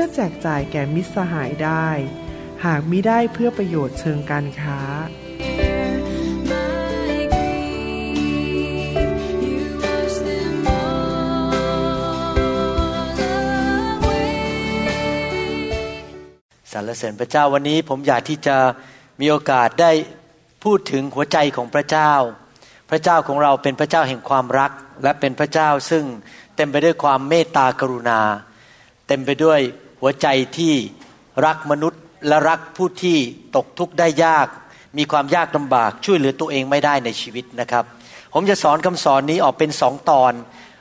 พื่อแจกจ่ายแก่มิตรสหายได้ หากมิได้เพื่อประโยชน์เชิงการค้าสรรเสริญพระเจ้าวันนี้ผมอยากที่จะมีโอกาสได้พูดถึงหัวใจของพระเจ้า พระเจ้าของเราเป็นพระเจ้าแห่งความรัก และเป็นพระเจ้าซึ่งเต็มไปด้วยความเมตตากรุณา เต็มไปด้วย หัวใจที่รักมนุษย์และรักผู้ที่ตกทุกข์ได้ยาก มีความยากลำบากช่วยเหลือตัวเองไม่ได้ในชีวิตนะครับ ผมจะสอนคำสอนนี้ออกเป็นสองตอน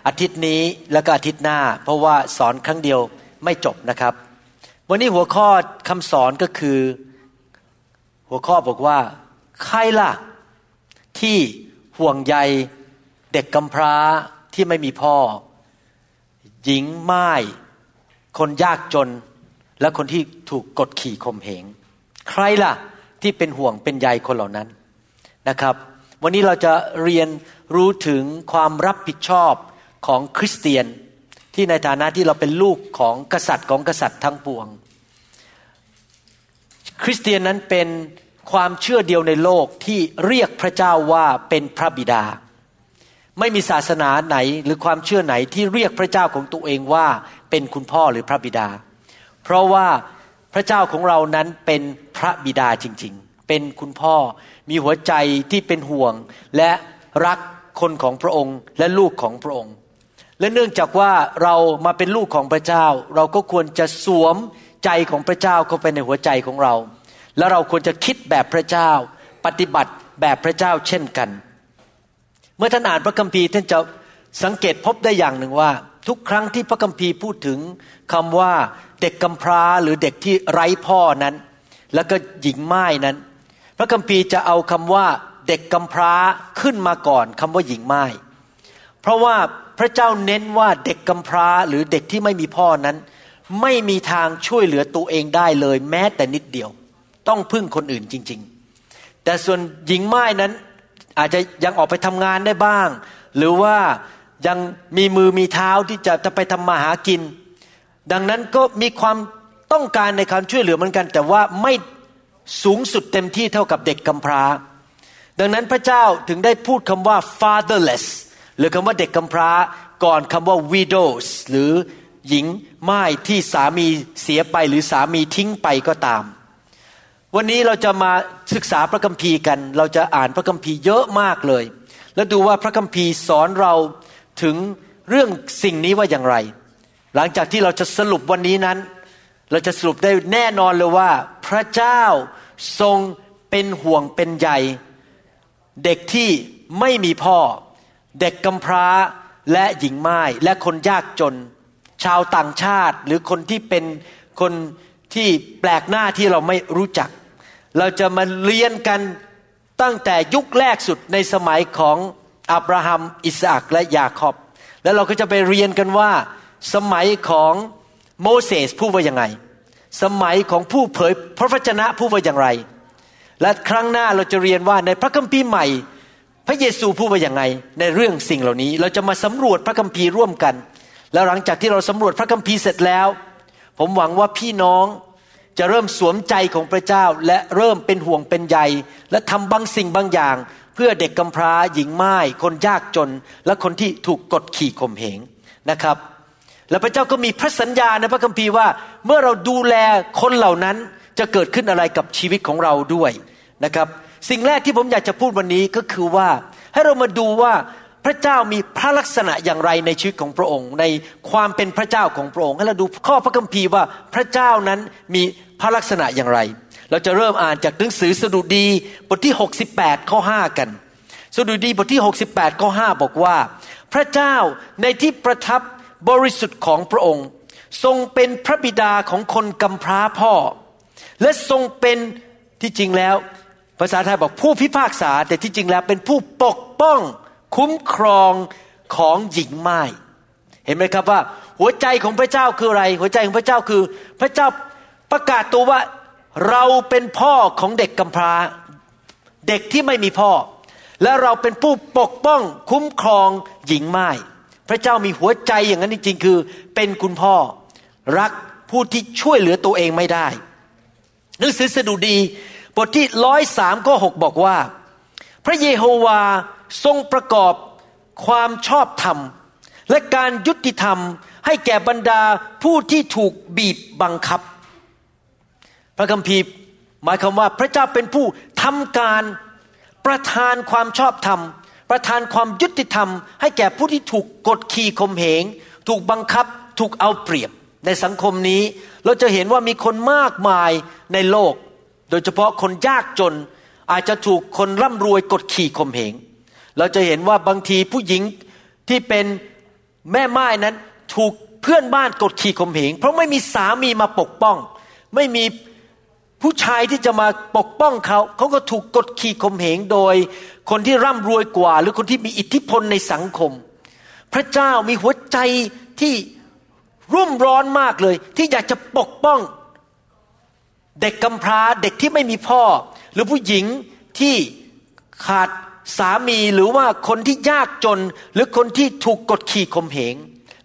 อาทิตย์นี้แล้วก็อาทิตย์หน้า เพราะว่าสอนครั้งเดียวไม่จบนะครับ วันนี้หัวข้อคำสอนก็คือ หัวข้อบอกว่า ใครล่ะ ที่ห่วงใยเด็กกำพร้าที่ไม่มีพ่อ หญิงไม้ คนยากจนและคนที่ถูกกดขี่ข่มเหง ใครล่ะที่เป็นห่วงเป็นใยคนเหล่านั้นนะครับ วันนี้เราจะเรียนรู้ถึงความรับผิดชอบของคริสเตียนที่ในฐานะที่เราเป็นลูกของกษัตริย์ของกษัตริย์ทั้งปวง คริสเตียนนั้นเป็นความเชื่อเดียวในโลกที่เรียกพระเจ้าว่าเป็นพระบิดา ไม่มีศาสนาไหนหรือความเชื่อไหนที่เรียกพระเจ้าของตัวเองว่าเป็นคุณพ่อหรือพระบิดา เพราะว่าพระเจ้าของเรานั้นเป็นพระบิดาจริงๆ เป็นคุณพ่อมีหัวใจที่เป็นห่วง และรักคนของพระองค์และลูกของพระองค์ และเนื่องจากว่าเรามาเป็นลูกของพระเจ้า เราก็ควรจะสวมใจของพระเจ้าเข้าไปในหัวใจของเรา แล้วเราควรจะคิดแบบพระเจ้า ปฏิบัติแบบพระเจ้าเช่นกัน เมื่อท่านอ่านพระคัมภีร์ท่านจะสังเกตพบได้อย่างหนึ่งว่า ทุกครั้งที่พระคัมภีร์พูดถึงคำว่าเด็กกำพร้าหรือเด็กที่ไร้พ่อนั้น แล้วก็หญิงไม้นั้น พระคัมภีร์จะเอาคำว่าเด็กกำพร้าขึ้นมาก่อนคำว่าหญิงไม้เพราะว่าพระเจ้าเน้นว่าเด็กกำพร้าหรือเด็กที่ไม่มีพ่อนั้น ไม่มีทางช่วยเหลือตัวเองได้เลยแม้แต่นิดเดียว ต้องพึ่งคนอื่นจริง ๆ แต่ส่วนหญิงไม้นั้น อาจจะยังออกไปทำงานได้บ้าง หรือว่ายังมีมือมีเท้าที่จะจะไปทำมาหากิน ดังนั้นก็มีความต้องการในการช่วยเหลือเหมือนกัน แต่ว่าไม่สูงสุดเต็มที่เท่ากับเด็กกำพร้า ดังนั้นพระเจ้าถึงได้พูดคำว่า fatherless หรือคำว่าเด็กกำพร้าก่อนคำว่า widows หรือหญิงไม้ที่สามีเสียไปหรือสามีทิ้งไปก็ตาม วันนี้เราจะมาศึกษาพระคัมภีร์กัน เราจะอ่านพระคัมภีร์เยอะมากเลย แล้วดูว่าพระคัมภีร์สอนเราถึงเรื่องสิ่งนี้ว่าอย่างไร หลังจากที่เราจะสรุปวันนี้นั้น เราจะสรุปได้แน่นอนเลยว่า พระเจ้าทรงเป็นห่วงเป็นใยเด็กที่ไม่มีพ่อ เด็กกำพร้าและหญิงไม้และคนยากจน ชาวต่างชาติหรือคนที่เป็นคนที่แปลกหน้าที่เราไม่รู้จัก เราจะมาเรียนกันตั้งแต่ยุคแรกสุดในสมัยของอับราฮัม อิสอักและยาคอบ แล้วเราก็จะไปเรียนกันว่า สมัยของโมเสสพูดว่าอย่างไรสมัยของผู้เผยพระวจนะพูดว่าอย่างไร และครั้งหน้าเราจะเรียนว่าในพระคัมภีร์ใหม่ พระเยซูพูดว่าอย่างไรในเรื่องสิ่งเหล่านี้ เราจะมาสำรวจพระคัมภีร์ร่วมกัน แล้วหลังจากที่เราสำรวจพระคัมภีร์เสร็จแล้ว ผมหวังว่าพี่น้อง จะเริ่มสวมใจของพระเจ้าและเริ่มเป็นห่วงเป็นใย และทำบางสิ่งบางอย่าง เพื่อเด็กกำพร้าหญิงไม้คนยากจน และคนที่ถูกกดขี่ข่มเหงนะครับ และพระเจ้าก็มีพระสัญญาในพระคัมภีร์ว่า เมื่อเราดูแลคนเหล่านั้นจะเกิดขึ้นอะไรกับชีวิตของเราด้วยนะครับ สิ่งแรกที่ผมอยากจะพูดวันนี้ก็คือว่า ให้เรามาดูว่าพระเจ้ามีพระลักษณะอย่างไรในชีวิตของพระองค์ ในความเป็นพระเจ้าของพระองค์ให้เราดูข้อพระคัมภีร์ว่าพระเจ้านั้นมี พระลักษณะอย่างไร เราจะเริ่มอ่านจากหนังสือสดุดีบทที่ 68 ข้อ 5 กัน สดุดีบทที่ 68 ข้อ 5 บอกว่า พระเจ้าในที่ประทับบริสุทธิ์ของพระองค์ ทรงเป็นพระบิดาของคนกำพร้าพ่อ และทรงเป็นที่จริงแล้ว ภาษาไทยบอกผู้พิพากษา แต่ที่จริงแล้วเป็นผู้ปกป้องคุ้มครองของหญิงไม้เห็นไหมครับว่าหัวใจของพระเจ้าคืออะไร หัวใจของพระเจ้าคือ พระเจ้า ประกาศตัวว่าเราเป็นพ่อของเด็กกำพร้า เด็กที่ไม่มีพ่อ และเราเป็นผู้ปกป้องคุ้มครองหญิงไม้พระเจ้ามีหัวใจอย่างนั้นจริงๆคือ เป็นคุณพ่อ รักผู้ที่ช่วยเหลือตัวเองไม่ได้หนังสือสดุดี บทที่ร้อยสามข้อหกบอกว่า พระเยโฮวาทรงประกอบความชอบธรรม และการยุติธรรมให้แก่บรรดาผู้ที่ถูกบีบบังคับ พระคัมภีร์หมายความว่าพระเจ้าเป็นผู้ทำการประทานความชอบธรรม ประทานความยุติธรรม ให้แก่ผู้ที่ถูกกดขี่ข่มเหง ถูกบังคับถูกเอาเปรียบในสังคมนี้ เราจะเห็นว่ามีคนมากมายในโลก โดยเฉพาะคนยากจนอาจจะถูกคนร่ำรวยกดขี่ข่มเหง เราจะเห็นว่าบางทีผู้หญิงที่เป็นแม่ไม้นั้นถูกเพื่อนบ้านกดขี่ข่มเหง เพราะไม่มีสามีมาปกป้อง ไม่มี ผู้ชายที่จะมาปกป้องเขา เขาก็ถูกกดขี่ข่มเหงโดย คนที่ร่ำรวยกว่า หรือคนที่มีอิทธิพลในสังคม พระเจ้ามีหัวใจที่รุ่มร้อนมากเลย ที่อยากจะปกป้อง เด็กกำพร้าเด็กที่ไม่มีพ่อ หรือผู้หญิงที่ขาดสามีหรือว่าคนที่ยากจน หรือคนที่ถูกกดขี่ข่มเหง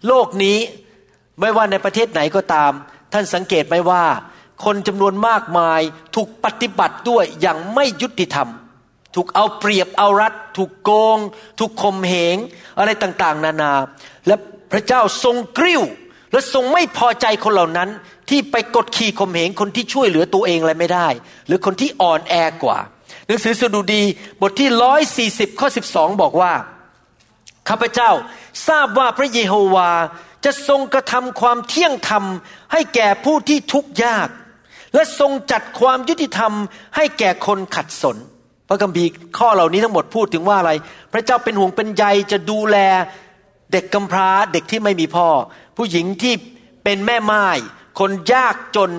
โลกนี้ไม่ว่าในประเทศไหนก็ตาม ท่านสังเกตไหมว่า คนจำนวนมากมายถูกปฏิบัติด้วยอย่างไม่ยุติธรรม ถูกเอาเปรียบเอารัด ถูกโกง ถูกข่มเหง อะไรต่างๆ นานา และพระเจ้าทรงกริ้ว และทรงไม่พอใจคนเหล่านั้น ที่ไปกดขี่ข่มเหงคนที่ช่วยเหลือตัวเองอะไรไม่ได้ หรือคนที่อ่อนแอกว่า หนังสือสดุดีบทที่ร้อยสี่สิบข้อสิบสองบอกว่าข้าพเจ้าทราบว่าพระเยโฮวาจะทรงกระทำความเที่ยงธรรมให้แก่ผู้ที่ทุกข์ยาก และทรงจัดความยุติธรรมให้แก่คนขัดสน พระคัมภีร์ข้อเหล่านี้ทั้งหมดพูดถึงว่าอะไร พระเจ้าเป็นห่วงเป็นใยจะดูแลเด็กกำพร้าเด็กที่ไม่มีพ่อ ผู้หญิงที่เป็นแม่ไม้คนยากจน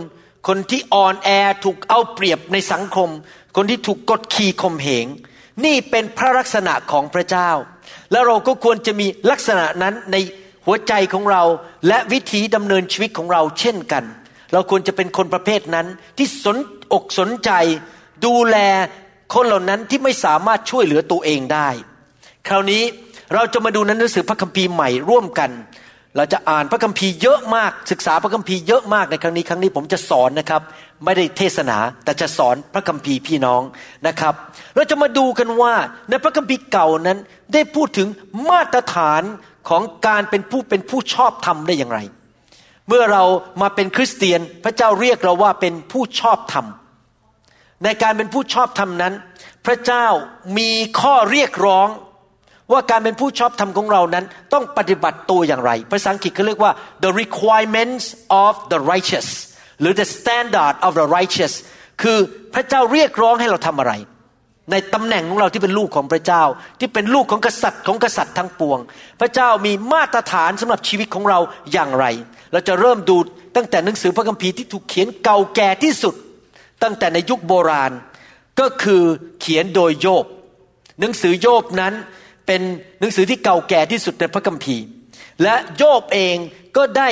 คนที่อ่อนแอถูกเอาเปรียบในสังคม คนที่ถูกกดขี่ข่มเหง นี่เป็นพระลักษณะของพระเจ้า แล้วเราก็ควรจะมีลักษณะนั้นในหัวใจของเราและวิถีดำเนินชีวิตของเราเช่นกัน เราควรจะเป็นคนประเภทนั้นที่สนอกสนใจ ดูแลคนเหล่านั้นที่ไม่สามารถช่วยเหลือตัวเองได้ คราวนี้เราจะมาดูหนังสือพระคัมภีร์ใหม่ร่วมกัน เราจะอ่านพระคัมภีร์เยอะมาก ศึกษาพระคัมภีร์เยอะมากในครั้งนี้ครั้งนี้ผมจะสอนนะครับ ไม่ได้เทศนาแต่จะสอนพระคัมภีร์พี่น้องนะครับ เราจะมาดูกันว่าในพระคัมภีร์เก่านั้นได้พูดถึงมาตรฐานของการเป็นผู้เป็นผู้ชอบธรรมได้อย่างไร เมื่อเรามาเป็นคริสเตียนพระเจ้าเรียกเราว่าเป็นผู้ชอบธรรม ในการเป็นผู้ชอบธรรมนั้น พระเจ้ามีข้อเรียกร้องว่าการเป็นผู้ชอบธรรมของเรานั้น ต้องปฏิบัติตัวอย่างไร ภาษาอังกฤษเขาเรียกว่า the requirements of the righteous หรือ the standard of the righteous คือพระเจ้าเรียกร้องให้เราทำอะไร ในตำแหน่งของเราที่เป็นลูกของพระเจ้า ที่เป็นลูกของกษัตริย์ของกษัตริย์ทั้งปวง พระเจ้ามีมาตรฐานสำหรับชีวิตของเราอย่างไร เราจะเริ่มดูตั้งแต่หนังสือพระคัมภีร์ที่ถูกเขียนเก่าแก่ที่สุด ตั้งแต่ในยุคโบราณก็คือเขียนโดยโยบ หนังสือโยบนั้นเป็นหนังสือที่เก่าแก่ที่สุดในพระคัมภีร์ และโยบเองก็ได้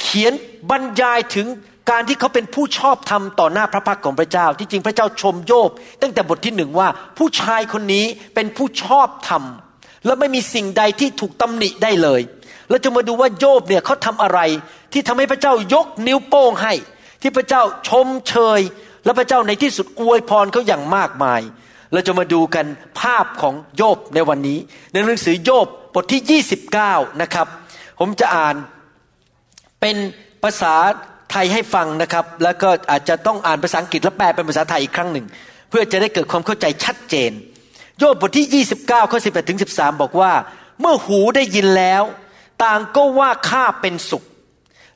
เขียนบรรยายถึงการที่เขาเป็นผู้ชอบธรรมต่อหน้าพระพักของพระเจ้า ที่จริงพระเจ้าชมโยบ ตั้งแต่บทที่หนึ่งว่า ผู้ชายคนนี้เป็นผู้ชอบธรรมและไม่มีสิ่งใดที่ถูกตำหนิได้เลย เราจะมาดูว่าโยบเนี่ยเขาทำอะไรที่ทำให้พระเจ้ายกนิ้วโป้งให้ ที่พระเจ้าชมเชย และพระเจ้าในที่สุดอวยพรเขาอย่างมากมาย เราจะมาดูกันภาพของโยบในวันนี้ ในหนังสือโยบบทที่ 29 นะครับ ผมจะอ่านเป็นภาษาไทยให้ฟังนะครับ แล้วก็อาจจะต้องอ่านภาษาอังกฤษและแปลเป็นภาษาไทยอีกครั้งหนึ่ง เพื่อจะได้เกิดความเข้าใจชัดเจน โยบบทที่ 29 ข้อ 11 ถึง 13 บอกว่า เมื่อหูได้ยินแล้ว ต่างก็ว่าข้าเป็นสุข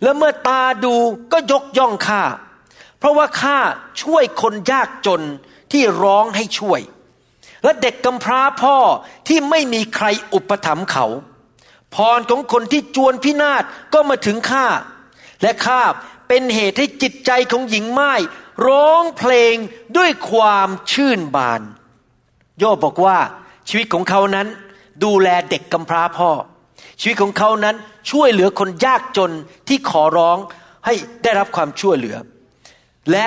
และเมื่อตาดูก็ยกย่องข้า เพราะว่าข้าช่วยคนยากจนที่ร้องให้ช่วย และเด็กกำพร้าพ่อที่ไม่มีใครอุปถัมภ์เขา พรของคนที่จวนพินาศก็มาถึงข้า และข้าเป็นเหตุให้จิตใจของหญิงไม้ร้องเพลงด้วยความชื่นบาน โยบบอกว่าชีวิตของเขานั้นดูแลเด็กกำพร้าพ่อ ชีวิตของเขานั้นช่วยเหลือคนยากจนที่ขอร้องให้ได้รับความช่วยเหลือ และ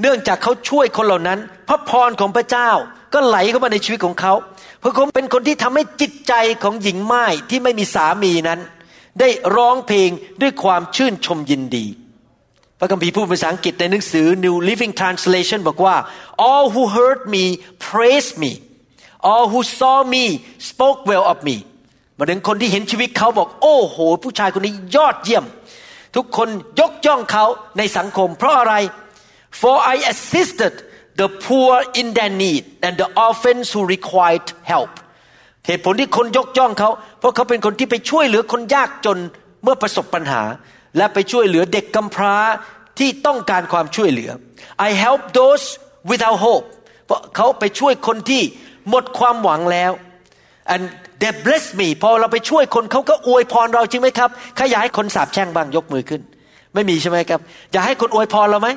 เนื่องจากเขาช่วยคนเหล่านั้น พระพรของพระเจ้าก็ไหลเข้ามาในชีวิตของเขาเพราะเขาเป็นคนที่ทำให้จิตใจของหญิงไม้ที่ไม่มีสามีนั้น ได้ร้องเพลงด้วยความชื่นชมยินดี พระคัมภีร์พูดภาษาอังกฤษในหนังสือ New Living Translation บอกว่า all who heard me praised me all who saw me spoke well of me มาถึงคนที่เห็นชีวิตเขาบอก โอ้โห ผู้ชายคนนี้ยอดเยี่ยม ทุกคนยกย่องเขาในสังคม เพราะอะไร for I assisted the poor in their need and the orphans who required help เหตุผลที่คนยกย่องเขา เพราะเขาเป็นคนที่ไปช่วยเหลือคนยากจนเมื่อประสบปัญหา และไปช่วยเหลือเด็กกำพร้าที่ต้องการความช่วยเหลือ I help those without hope เพราะเขาไปช่วยคนที่หมดความหวังแล้ว and they bless me พอเราไปช่วยคนเขาก็อวยพรเราจริงไหมครับใครอยากให้คนสาบแช่งบ้างยกมือขึ้น ไม่มีใช่ไหมครับ อยากให้คนอวยพรเราไหม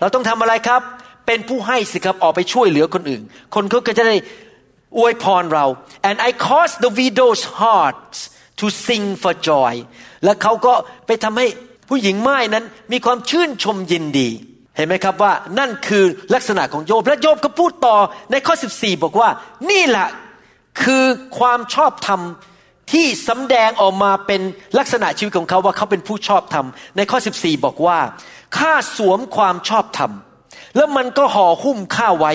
เราต้องทำอะไรครับ เป็นผู้ให้สิครับออกไปช่วยเหลือคนอื่น คนเขาก็จะได้อวยพรเรา and I caused the widows hearts to sing for joy และเขาก็ไปทำให้ผู้หญิงไม้นั้นมีความชื่นชมยินดี เห็นไหมครับว่านั่นคือลักษณะของโยบ และโยบก็พูดต่อในข้อ 14 บอกว่า นี่แหละ คือความชอบธรรมที่สำแดงออกมาเป็นลักษณะชีวิตของเขาว่าเขาเป็นผู้ชอบธรรม ในข้อ 14 บอกว่าข้าสวมความชอบธรรม แล้วมันก็ห่อหุ้มข้าไว้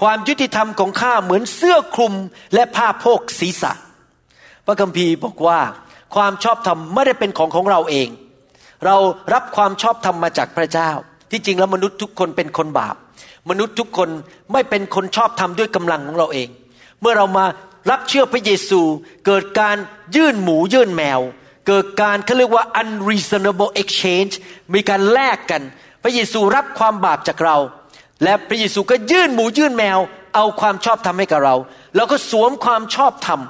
ความยุติธรรมของข้าเหมือนเสื้อคลุมและผ้าโพกศีรษะ พระคัมภีร์บอกว่าความชอบธรรมไม่ได้เป็นของของเราเอง เรารับความชอบธรรมมาจากพระเจ้า ที่จริงแล้วมนุษย์ทุกคนเป็นคนบาป มนุษย์ทุกคนไม่เป็นคนชอบธรรมด้วยกำลังของเราเอง เมื่อเรามา รับเชื่อพระเยซู เกิดการยื่นหมูยื่นแมว เกิดการเขาเรียกว่า unreasonable exchange มีการแลกกัน พระเยซูรับความบาปจากเรา และพระเยซูก็ยื่นหมูยื่นแมว เอาความชอบธรรมให้กับเรา แล้วก็สวมความชอบธรรม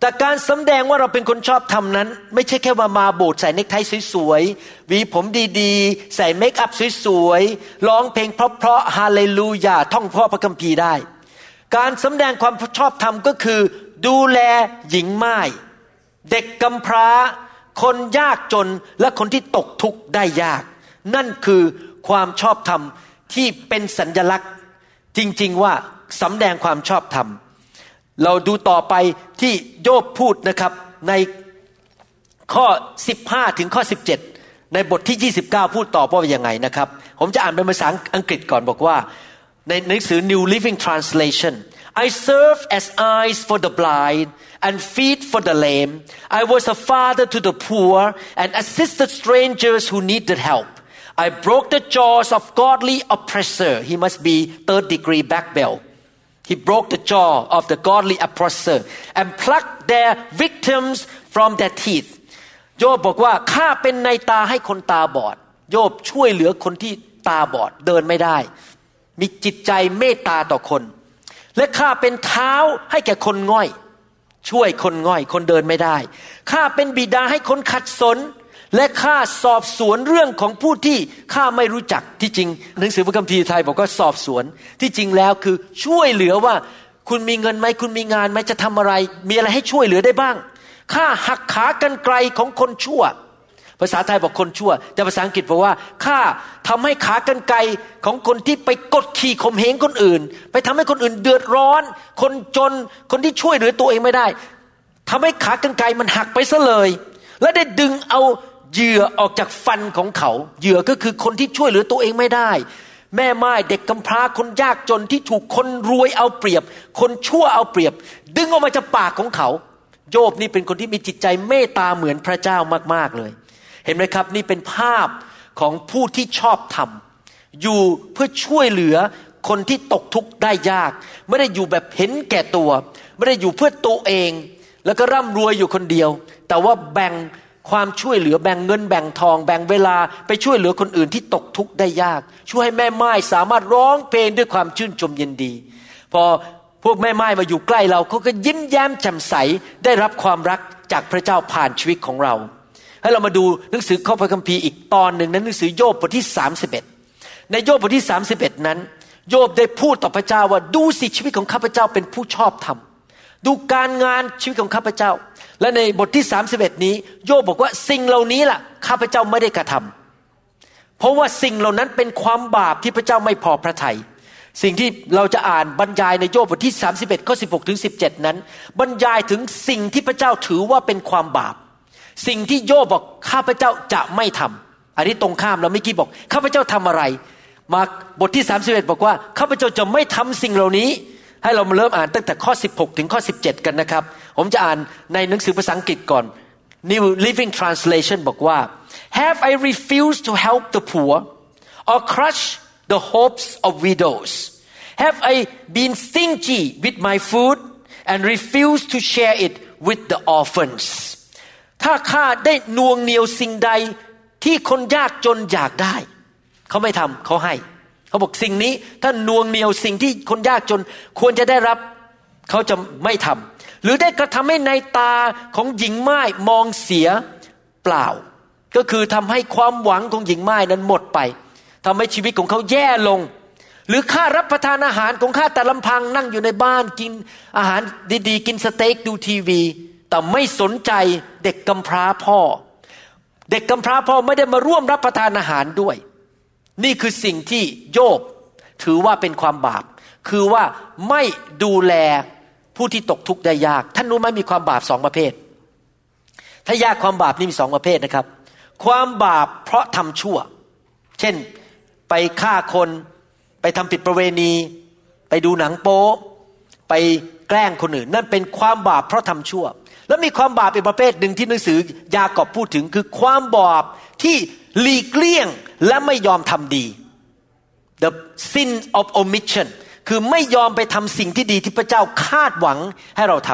แต่การสำแดงว่าเราเป็นคนชอบธรรมนั้น ไม่ใช่แค่ว่ามาโบสถ์ใส่เนคไทสวยๆหวีผมดีๆ ใส่เมคอัพสวยๆร้องเพลงเพราะๆฮาเลลูยาท่องพ่อพระคัมภีร์ได้ การสำแดงความชอบธรรมก็คือ ดูแลหญิงไม้เด็กกำพร้า คนยากจนและคนที่ตกทุกข์ได้ยาก นั่นคือความชอบธรรมที่เป็นสัญญลักษณ์ จริงๆว่าสำแดงความชอบธรรม เราดูต่อไปที่โยบพูดนะครับในข้อ 15 ถึงข้อ 17 ในบทที่ 29 พูดต่อว่าอย่างไงนะครับ ผมจะอ่านเป็นภาษาอังกฤษก่อนบอกว่า ในหนังสือ New Living Translation I serve as eyes for the blind and feet for the lame. I was a father to the poor and assisted strangers who needed help. I broke the jaws of godly oppressor. He must be third degree black belt. He broke the jaw of the godly oppressor and plucked their victims from their teeth. โยบบอกว่าข้าเป็นในตาให้คนตาบอด โยบช่วยเหลือคนที่ตาบอดเดินไม่ได้ มีจิตใจเมตตาต่อคน และข้าเป็นเท้าให้แก่คนง่อย ช่วยคนง่อย คนเดินไม่ได้ ข้าเป็นบิดาให้คนขัดสน และข้าสอบสวนเรื่องของผู้ที่ข้าไม่รู้จักที่จริง หนังสือพระคัมภีร์ไทยบอกว่าสอบสวน ที่จริงแล้วคือช่วยเหลือว่า คุณมีเงินไหมคุณมีงานไหมจะทำอะไร มีอะไรให้ช่วยเหลือได้บ้างข้าหักขากันไกลของคนชั่ว ภาษาไทยบอกคนชั่ว แต่ภาษาอังกฤษบอกว่าข้าทำให้ขากันไกลของคนที่ไปกดขี่ข่มเหงคนอื่น ไปทำให้คนอื่นเดือดร้อน คนจนคนที่ช่วยเหลือตัวเองไม่ได้ทำให้ขากันไกลมันหักไปซะเลย และได้ดึงเอาเหยื่อออกจากฟันของเขา เหยื่อก็คือคนที่ช่วยเหลือตัวเองไม่ได้ แม่ไม้เด็กกำพร้าคนยากจนที่ถูกคนรวยเอาเปรียบ คนชั่วเอาเปรียบ ดึงออกมาจากปากของเขา โยบนี่เป็นคนที่มีจิตใจเมตตาเหมือนพระเจ้ามากๆเลย เห็นไหมครับ นี่เป็นภาพของผู้ที่ชอบธรรมอยู่เพื่อช่วยเหลือคนที่ตกทุกข์ได้ยาก ไม่ได้อยู่แบบเห็นแก่ตัว ไม่ได้อยู่เพื่อตัวเอง แล้วก็ร่ำรวยอยู่คนเดียว แต่ว่าแบ่งความช่วยเหลือแบ่งเงินแบ่งทอง แบ่งเวลาไปช่วยเหลือคนอื่นที่ตกทุกข์ได้ยาก ช่วยให้แม่ไม้สามารถร้องเพลงด้วยความชื่นชมยินดี พอพวกแม่ไม้มาอยู่ใกล้เราเขาก็ยิ้มแย้มแจ่มใสได้รับความรักจากพระเจ้าผ่านชีวิตของเรา ให้เรามาดูหนังสือข้อพระคัมภีร์อีกตอนหนึ่งในหนังสือโยบบทที่ 31 ในโยบบทที่ 31 นั้น โยบได้พูดต่อพระเจ้าว่าดูสิชีวิตของข้าพเจ้าเป็นผู้ชอบธรรมดูการงานชีวิตของข้าพเจ้า และในบทที่ 31 นี้ โยบบอกว่าสิ่งเหล่านี้ล่ะข้าพเจ้าไม่ได้กระทำเพราะว่าสิ่งเหล่านั้นเป็นความบาปที่พระเจ้าไม่พอพระทยัยสิ่งที่เราจะอ่านบรรยายในโยบบทที่ 31ข้อ16ถึง17 นั้น บรรยายถึงสิ่งที่พระเจ้าถือว่าเป็นความบาป สิ่งที่โยบบอกข้าพเจ้าจะไม่ทำอันนี้ตรงข้ามเราไม่กี้บอกข้าพเจ้าทำอะไร มาบทที่31บอกว่าข้าพเจ้าจะไม่ทำสิ่งเหล่านี้ ให้เรามาเริ่มอ่านตั้งแต่ข้อ 16 ถึงข้อ 17 กันนะครับ ผมจะอ่านในหนังสือภาษาอังกฤษก่อน New Living Translation บอกว่า Have I refused to help the poor or crush the hopes of widows? Have I been stingy with my food and refused to share it with the orphans? ถ้าข้าได้นวงเหนียวสิ่งใดที่คนยากจนอยากได้ เขาไม่ทำเขาให้ เขาบอกสิ่งนี้ ถ้านวงเหนียวสิ่งที่คนยากจนควรจะได้รับ เขาจะไม่ทำหรือได้กระทำให้ในตาของหญิงไม้มองเสียเปล่า ก็คือทำให้ความหวังของหญิงไม้นั้นหมดไปทำให้ชีวิตของเขาแย่ลง หรือค่ารับประทานอาหารของข้าแต่ลำพังนั่งอยู่ในบ้านกินอาหารดีๆ กินสเต็กดูทีวี แต่ไม่สนใจเด็กกำพร้าพ่อ เด็กกำพร้าพ่อไม่ได้มาร่วมรับประทานอาหารด้วย นี่คือสิ่งที่โยบถือว่าเป็นความบาป คือว่าไม่ดูแลผู้ที่ตกทุกข์ได้ยาก ท่านรู้ไหมมีความบาปสองประเภท ถ้ายากความบาปนี่มีสองประเภทนะครับ ความบาปเพราะทำชั่ว เช่นไปฆ่าคน ไปทำผิดประเวณี ไปดูหนังโป๊ไปแกล้งคนอื่น นั่นเป็นความบาปเพราะทำชั่ว แล้วมีความบาปอีกประเภทหนึ่งที่หนังสือยากอบพูดถึงคือความบาปที่หลีกเลี่ยงและไม่ยอมทำดี the sin of omission คือไม่ยอมไปทำสิ่งที่ดีที่พระเจ้าคาดหวังให้เราท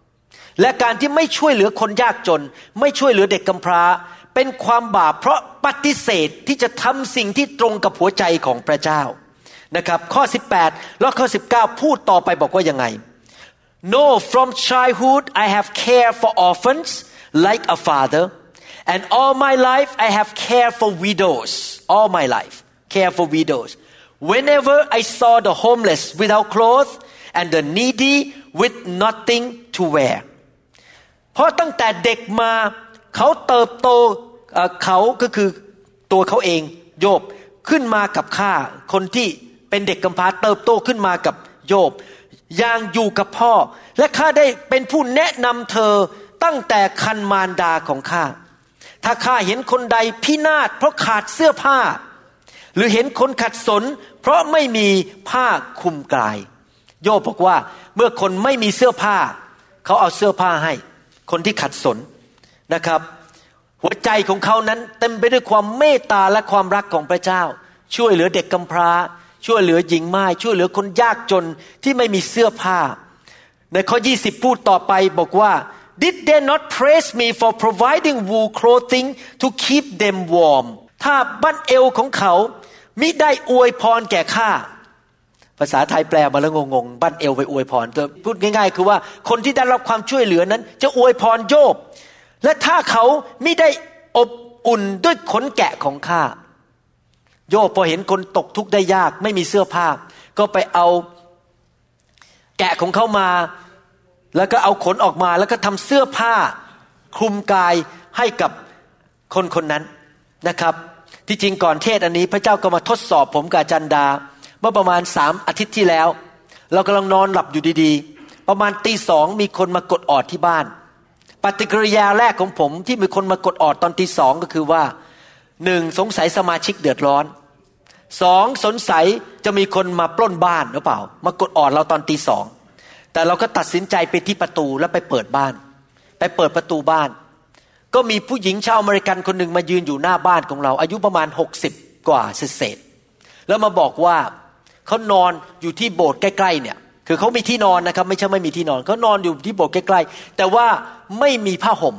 ำและการที่ไม่ช่วยเหลือคนยากจน ไม่ช่วยเหลือเด็กกำพร้า เป็นความบาปเพราะปฏิเสธที่จะทำสิ่งที่ตรงกับหัวใจของพระเจ้านะครับข้อ 18 แล้วข้อ 19 พูดต่อไปบอกว่ายังไง No from childhood I have care for orphans like a father and all my life I have care for widows all my life care for widows whenever I saw the homeless without clothes and the needy with nothing to wear เพราะตั้งแต่เด็กมาเขาเติบโตเขาก็คือตัวเขาเองโยบขึ้นมากับข้าคนที่เป็นเด็กกำพร้าเติบโตขึ้นมากับโยบ อย่างอยู่กับพ่อ และข้าได้เป็นผู้แนะนำเธอตั้งแต่คันมารดาของข้า ถ้าข้าเห็นคนใดพินาศเพราะขาดเสื้อผ้า หรือเห็นคนขัดสน เพราะไม่มีผ้าคลุมกาย โยบบอกว่าเมื่อคนไม่มีเสื้อผ้า เขาเอาเสื้อผ้าให้ คนที่ขัดสนนะครับ หัวใจของเขานั้นเต็มไปด้วยความเมตตาและความรักของพระเจ้า ช่วยเหลือเด็กกำพร้า ช่วยเหลือหญิงไม้ช่วยเหลือคนยากจนที่ไม่มีเสื้อผ้า ในข้อ 20 พูดต่อไปบอกว่า Did they not praise me for providing wool clothing to keep them warm ถ้าบั้นเอวของเขามิได้อวยพรแก่ข้าภาษาไทยแปลมาแล้วงงๆ บั้นเอวไปอวยพรพูดง่าย ๆ คือว่าคนที่ได้รับความช่วยเหลือนั้น จะอวยพรโยบ และถ้าเขาไม่ได้อบอุ่นด้วยขนแกะของข้า โยบพอเห็นคนตกทุกข์ได้ยาก ไม่มีเสื้อผ้า ก็ไปเอาแกะของเขามา แล้วก็เอาขนออกมา แล้วก็ทำเสื้อผ้า คลุมกายให้กับคนคนนั้นนะครับ ที่จริงก่อนเทศอันนี้ พระเจ้าก็มาทดสอบผมกับจันดา เมื่อประมาณสามอาทิตย์ที่แล้ว เรากำลังนอนหลับอยู่ดีๆ ประมาณตีสองมีคนมากดออดที่บ้าน ปฏิกิริยาแรกของผมที่มีคนมากดออดตอนตีสองก็คือว่า หนึ่งสงสัยสมาชิกเดือดร้อนสองสงสัยจะมีคนมาปล้นบ้านหรือเปล่า มากดออดเราตอนตีสองแต่เราก็ตัดสินใจไปที่ประตูแล้วไปเปิดบ้าน ไปเปิดประตูบ้าน ก็มีผู้หญิงชาวอเมริกันคนหนึ่งมายืนอยู่หน้าบ้านของเรา อายุประมาณหกสิบกว่าเศษแล้วมาบอกว่าเขานอนอยู่ที่โบสถ์ใกล้ๆเนี่ยคือเขามีที่นอนนะครับไม่ใช่ไม่มีที่นอนเขานอนอยู่ที่โบสถ์ใกล้ๆแต่ว่าไม่มีผ้าห่ม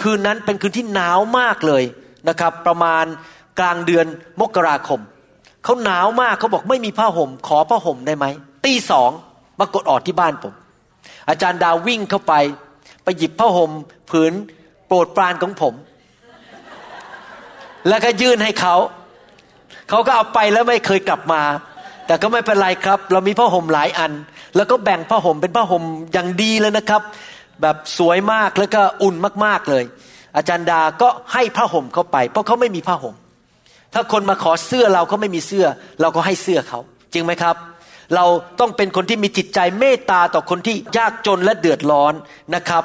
คืนนั้นเป็นคืนที่หนาวมากเลย นะครับประมาณกลางเดือนมกราคม เขาหนาวมากเขาบอกไม่มีผ้าห่ม ขอผ้าห่มได้ไหมตีสองมากดออดที่บ้านผม อาจารย์ดาววิ่งเข้าไป ไปหยิบผ้าห่มผืนโปรดปรานของผม แล้วก็ยื่นให้เขาเขาก็เอาไปแล้วไม่เคยกลับมา แต่ก็ไม่เป็นไรครับ เรามีผ้าห่มหลายอัน แล้วก็แบ่งผ้าห่มเป็นผ้าห่มอย่างดีเลยนะครับ แบบสวยมากแล้วก็อุ่นมากๆเลย อาจารย์ดาก็ให้ผ้าห่มเขาไป เพราะเขาไม่มีผ้าห่ม ถ้าคนมาขอเสื้อเราเขาไม่มีเสื้อ เราก็ให้เสื้อเขา จริงไหมครับ เราต้องเป็นคนที่มีจิตใจเมตตาต่อคนที่ยากจนและเดือดร้อนนะครับ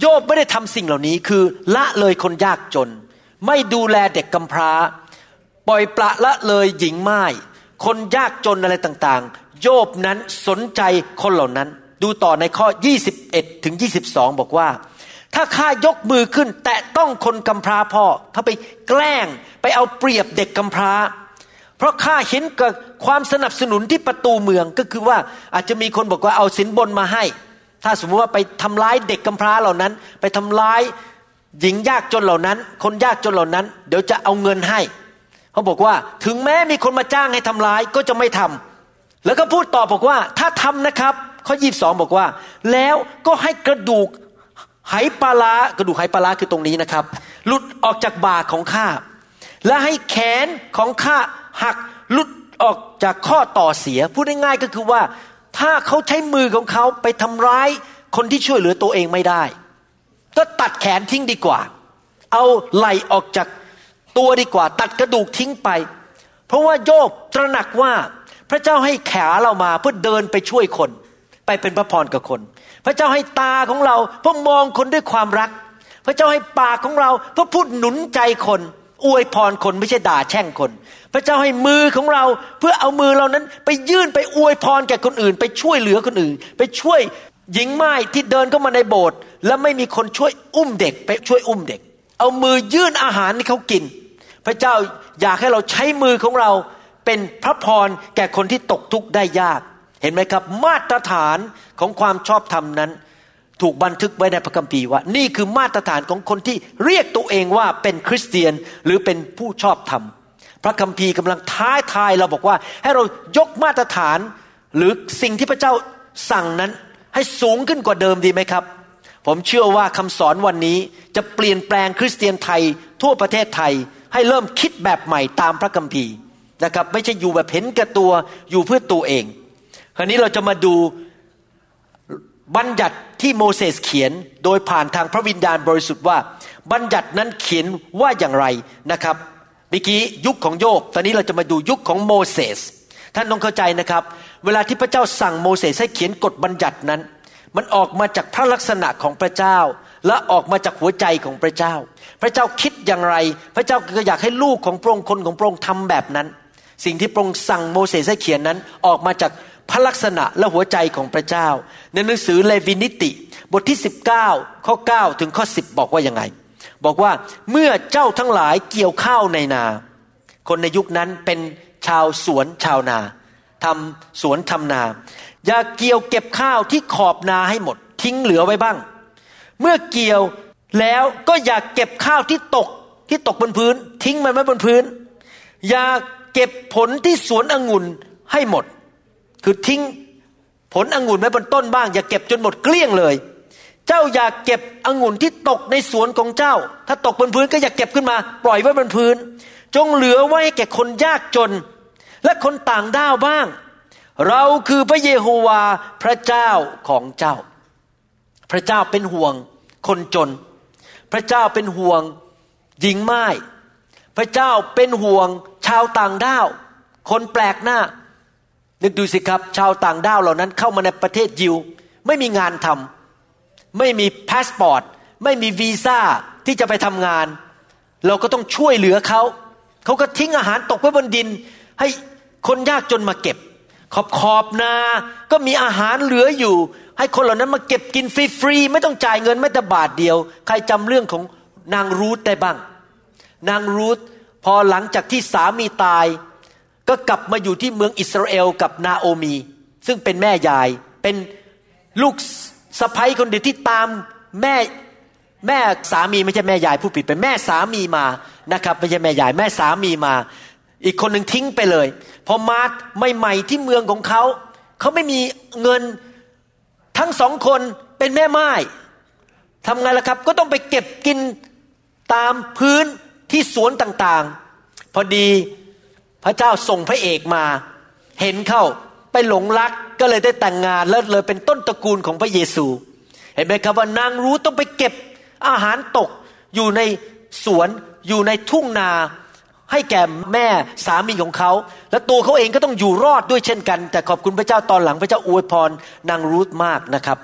โยบไม่ได้ทำสิ่งเหล่านี้คือละเลยคนยากจน ไม่ดูแลเด็กกำพร้า ปล่อยปละละเลยหญิงไม้คนยากจนอะไรต่างๆ โยบนั้นสนใจคนเหล่านั้น ดูต่อในข้อ 21ถึง22 บอกว่า ถ้าข้ายกมือขึ้น แตะต้องคนกำพร้าพ่อ ถ้าไปแกล้งไปเอาเปรียบเด็กกำพร้า เพราะข้าเห็นกับความสนับสนุนที่ประตูเมืองก็คือว่าอาจจะมีคนบอกว่าเอาสินบนมาให้ ถ้าสมมติว่าไปทำร้ายเด็กกำพร้าเหล่านั้น ไปทำร้ายหญิงยากจนเหล่านั้น คนยากจนเหล่านั้น เดี๋ยวจะเอาเงินให้ เขาบอกว่าถึงแม้มีคนมาจ้างให้ทำร้ายก็จะไม่ทำแล้วก็พูดต่อบอกว่าถ้าทำนะครับข้อยีบสองบอกว่า แล้วก็ให้กระดูก ไหปลาลากระดูกไหปลาลาคือตรงนี้นะครับ หลุดออกจากบ่าของข้า และให้แขนของข้าหักหลุดออกจากข้อต่อเสีย พูดง่ายๆก็คือว่า ถ้าเขาใช้มือของเขาไปทำร้ายคนที่ช่วยเหลือตัวเองไม่ได้ ก็ตัดแขนทิ้งดีกว่า เอาไหลออกจากตัวดีกว่า ตัดกระดูกทิ้งไป เพราะว่าโยบตระหนักว่า พระเจ้าให้แขนเรามาเพื่อเดินไปช่วยคน ไปเป็นพระพรกับคน พระเจ้าให้ตาของเราเพื่อมองคนด้วยความรัก พระเจ้าให้ปากของเราเพื่อพูดหนุนใจคน อวยพรคนไม่ใช่ด่าแช่งคน พระเจ้าให้มือของเราเพื่อเอามือเรานั้น ไปยื่นไปอวยพรแก่คนอื่น ไปช่วยเหลือคนอื่น ไปช่วยหญิงไม้ที่เดินเข้ามาในโบสถ์แล้วไม่มีคนช่วยอุ้มเด็ก ไปช่วยอุ้มเด็ก เอามือยื่นอาหารให้เขากิน พระเจ้าอยากให้เราใช้มือของเราเป็นพระพรแก่คนที่ตกทุกข์ได้ยาก เห็นไหมครับ มาตรฐานของความชอบธรรมนั้น ถูกบันทึกไว้ในพระคัมภีร์ว่า นี่คือมาตรฐานของคนที่เรียกตัวเองว่าเป็นคริสเตียนหรือเป็นผู้ชอบธรรม พระคัมภีร์กำลังท้าทายเราบอกว่า ให้เรายกมาตรฐาน หรือสิ่งที่พระเจ้าสั่งนั้นให้สูงขึ้นกว่าเดิมดีไหมครับ ผมเชื่อว่าคำสอนวันนี้จะเปลี่ยนแปลงคริสเตียนไทย ทั่วประเทศไทยให้เริ่มคิดแบบใหม่ตามพระคัมภีร์นะครับ ไม่ใช่อยู่แบบเห็นแก่ตัวอยู่เพื่อตัวเอง คราวนี้เราจะมาดูบัญญัติที่โมเสสเขียนโดยผ่านทางพระวิญญาณบริสุทธิ์ว่า บัญญัตินั้นเขียนว่าอย่างไรนะครับเมื่อกี้ยุคของโยบตอนนี้เราจะมาดูยุคของโมเสสท่านต้องเข้าใจนะครับ เวลาที่พระเจ้าสั่งโมเสสให้เขียนกฎบัญญัตินั้น มันออกมาจากพระลักษณะของพระเจ้า และออกมาจากหัวใจของพระเจ้า พระเจ้าคิดอย่างไร พระเจ้าก็อยากให้ลูกของพระองค์คนของพระองค์ทำแบบนั้น สิ่งที่พระองค์สั่งโมเสสให้เขียนนั้นออกมาจาก พระลักษณะและหัวใจของพระเจ้า ในหนังสือเลวินิติ บทที่ 19 ข้อ 9 ถึงข้อ 10 บอกว่ายังไง บอกว่าเมื่อเจ้าทั้งหลายเกี่ยวข้าวในนา คนในยุคนั้นเป็นชาวสวนชาวนาทำสวนทำนา อย่าเกี่ยวเก็บข้าวที่ขอบนาให้หมด ทิ้งเหลือไว้บ้าง เมื่อเกี่ยวแล้วก็อย่าเก็บข้าวที่ตกที่ตกบนพื้น ทิ้งมันไว้บนพื้น อย่าเก็บผลที่สวนองุ่นให้หมด คือทิ้งผลองุ่นไว้บนต้นบ้าง อย่าเก็บจนหมดเกลี้ยงเลย เจ้าอย่าเก็บองุ่นที่ตกในสวนของเจ้า ถ้าตกบนพื้นก็อย่าเก็บขึ้นมา ปล่อยไว้บนพื้น จงเหลือไว้แก่คนยากจน และคนต่างด้าวบ้าง เราคือพระเยโฮวาพระเจ้าของเจ้า พระเจ้าเป็นห่วงคนจน พระเจ้าเป็นห่วงหญิงม่ายพระเจ้าเป็นห่วงชาวต่างด้าว คนแปลกหน้า นึกดูสิครับ ชาวต่างด้าวเหล่านั้นเข้ามาในประเทศยิว ไม่มีงานทำไม่มีพาสปอร์ต ไม่มีวีซ่าที่จะไปทำงาน เราก็ต้องช่วยเหลือเขา เขาก็ทิ้งอาหารตกไว้บนดิน ให้คนยากจนมาเก็บ ขอบขอบนา ก็มีอาหารเหลืออยู่ ให้คนเหล่านั้นมาเก็บกินฟรีๆไม่ต้องจ่ายเงินแม้แต่บาทเดียว ใครจำเรื่องของนางรูธได้บ้าง นางรูธพอหลังจากที่สามีตาย ก็กลับมาอยู่ที่เมืองอิสราเอลกับนาโอมี ซึ่งเป็นแม่ยายเป็นลูกสะพ้ยคนเดียวที่ตามแม่แม่สามีไม่ใช่แม่ยายผู้ผิดเป็นแม่สามีมานะครับไม่ใช่แม่ยายแม่สามีมา อีกคนหนึ่งทิ้งไปเลย พอมาใหม่ๆที่เมืองของเขาเขาไม่มีเงินทั้งสองคนเป็นแม่ไม้ทำไงล่ะครับ ก็ต้องไปเก็บกินตามพื้นที่สวนต่างๆ พอดี พระเจ้าส่งพระเอกมา เห็นเข้าไปหลงรักก็เลยได้แต่งงานแล้วเลยเป็นต้นตระกูลของพระเยซู เห็นไหมครับว่านางรู้ต้องไปเก็บอาหารตกอยู่ในสวนอยู่ในทุ่งนาให้แก่แม่สามีของเขา และตัวเขาเองก็ต้องอยู่รอดด้วยเช่นกัน แต่ขอบคุณพระเจ้าตอนหลังพระเจ้าอวยพรนางรูธมากนะครับ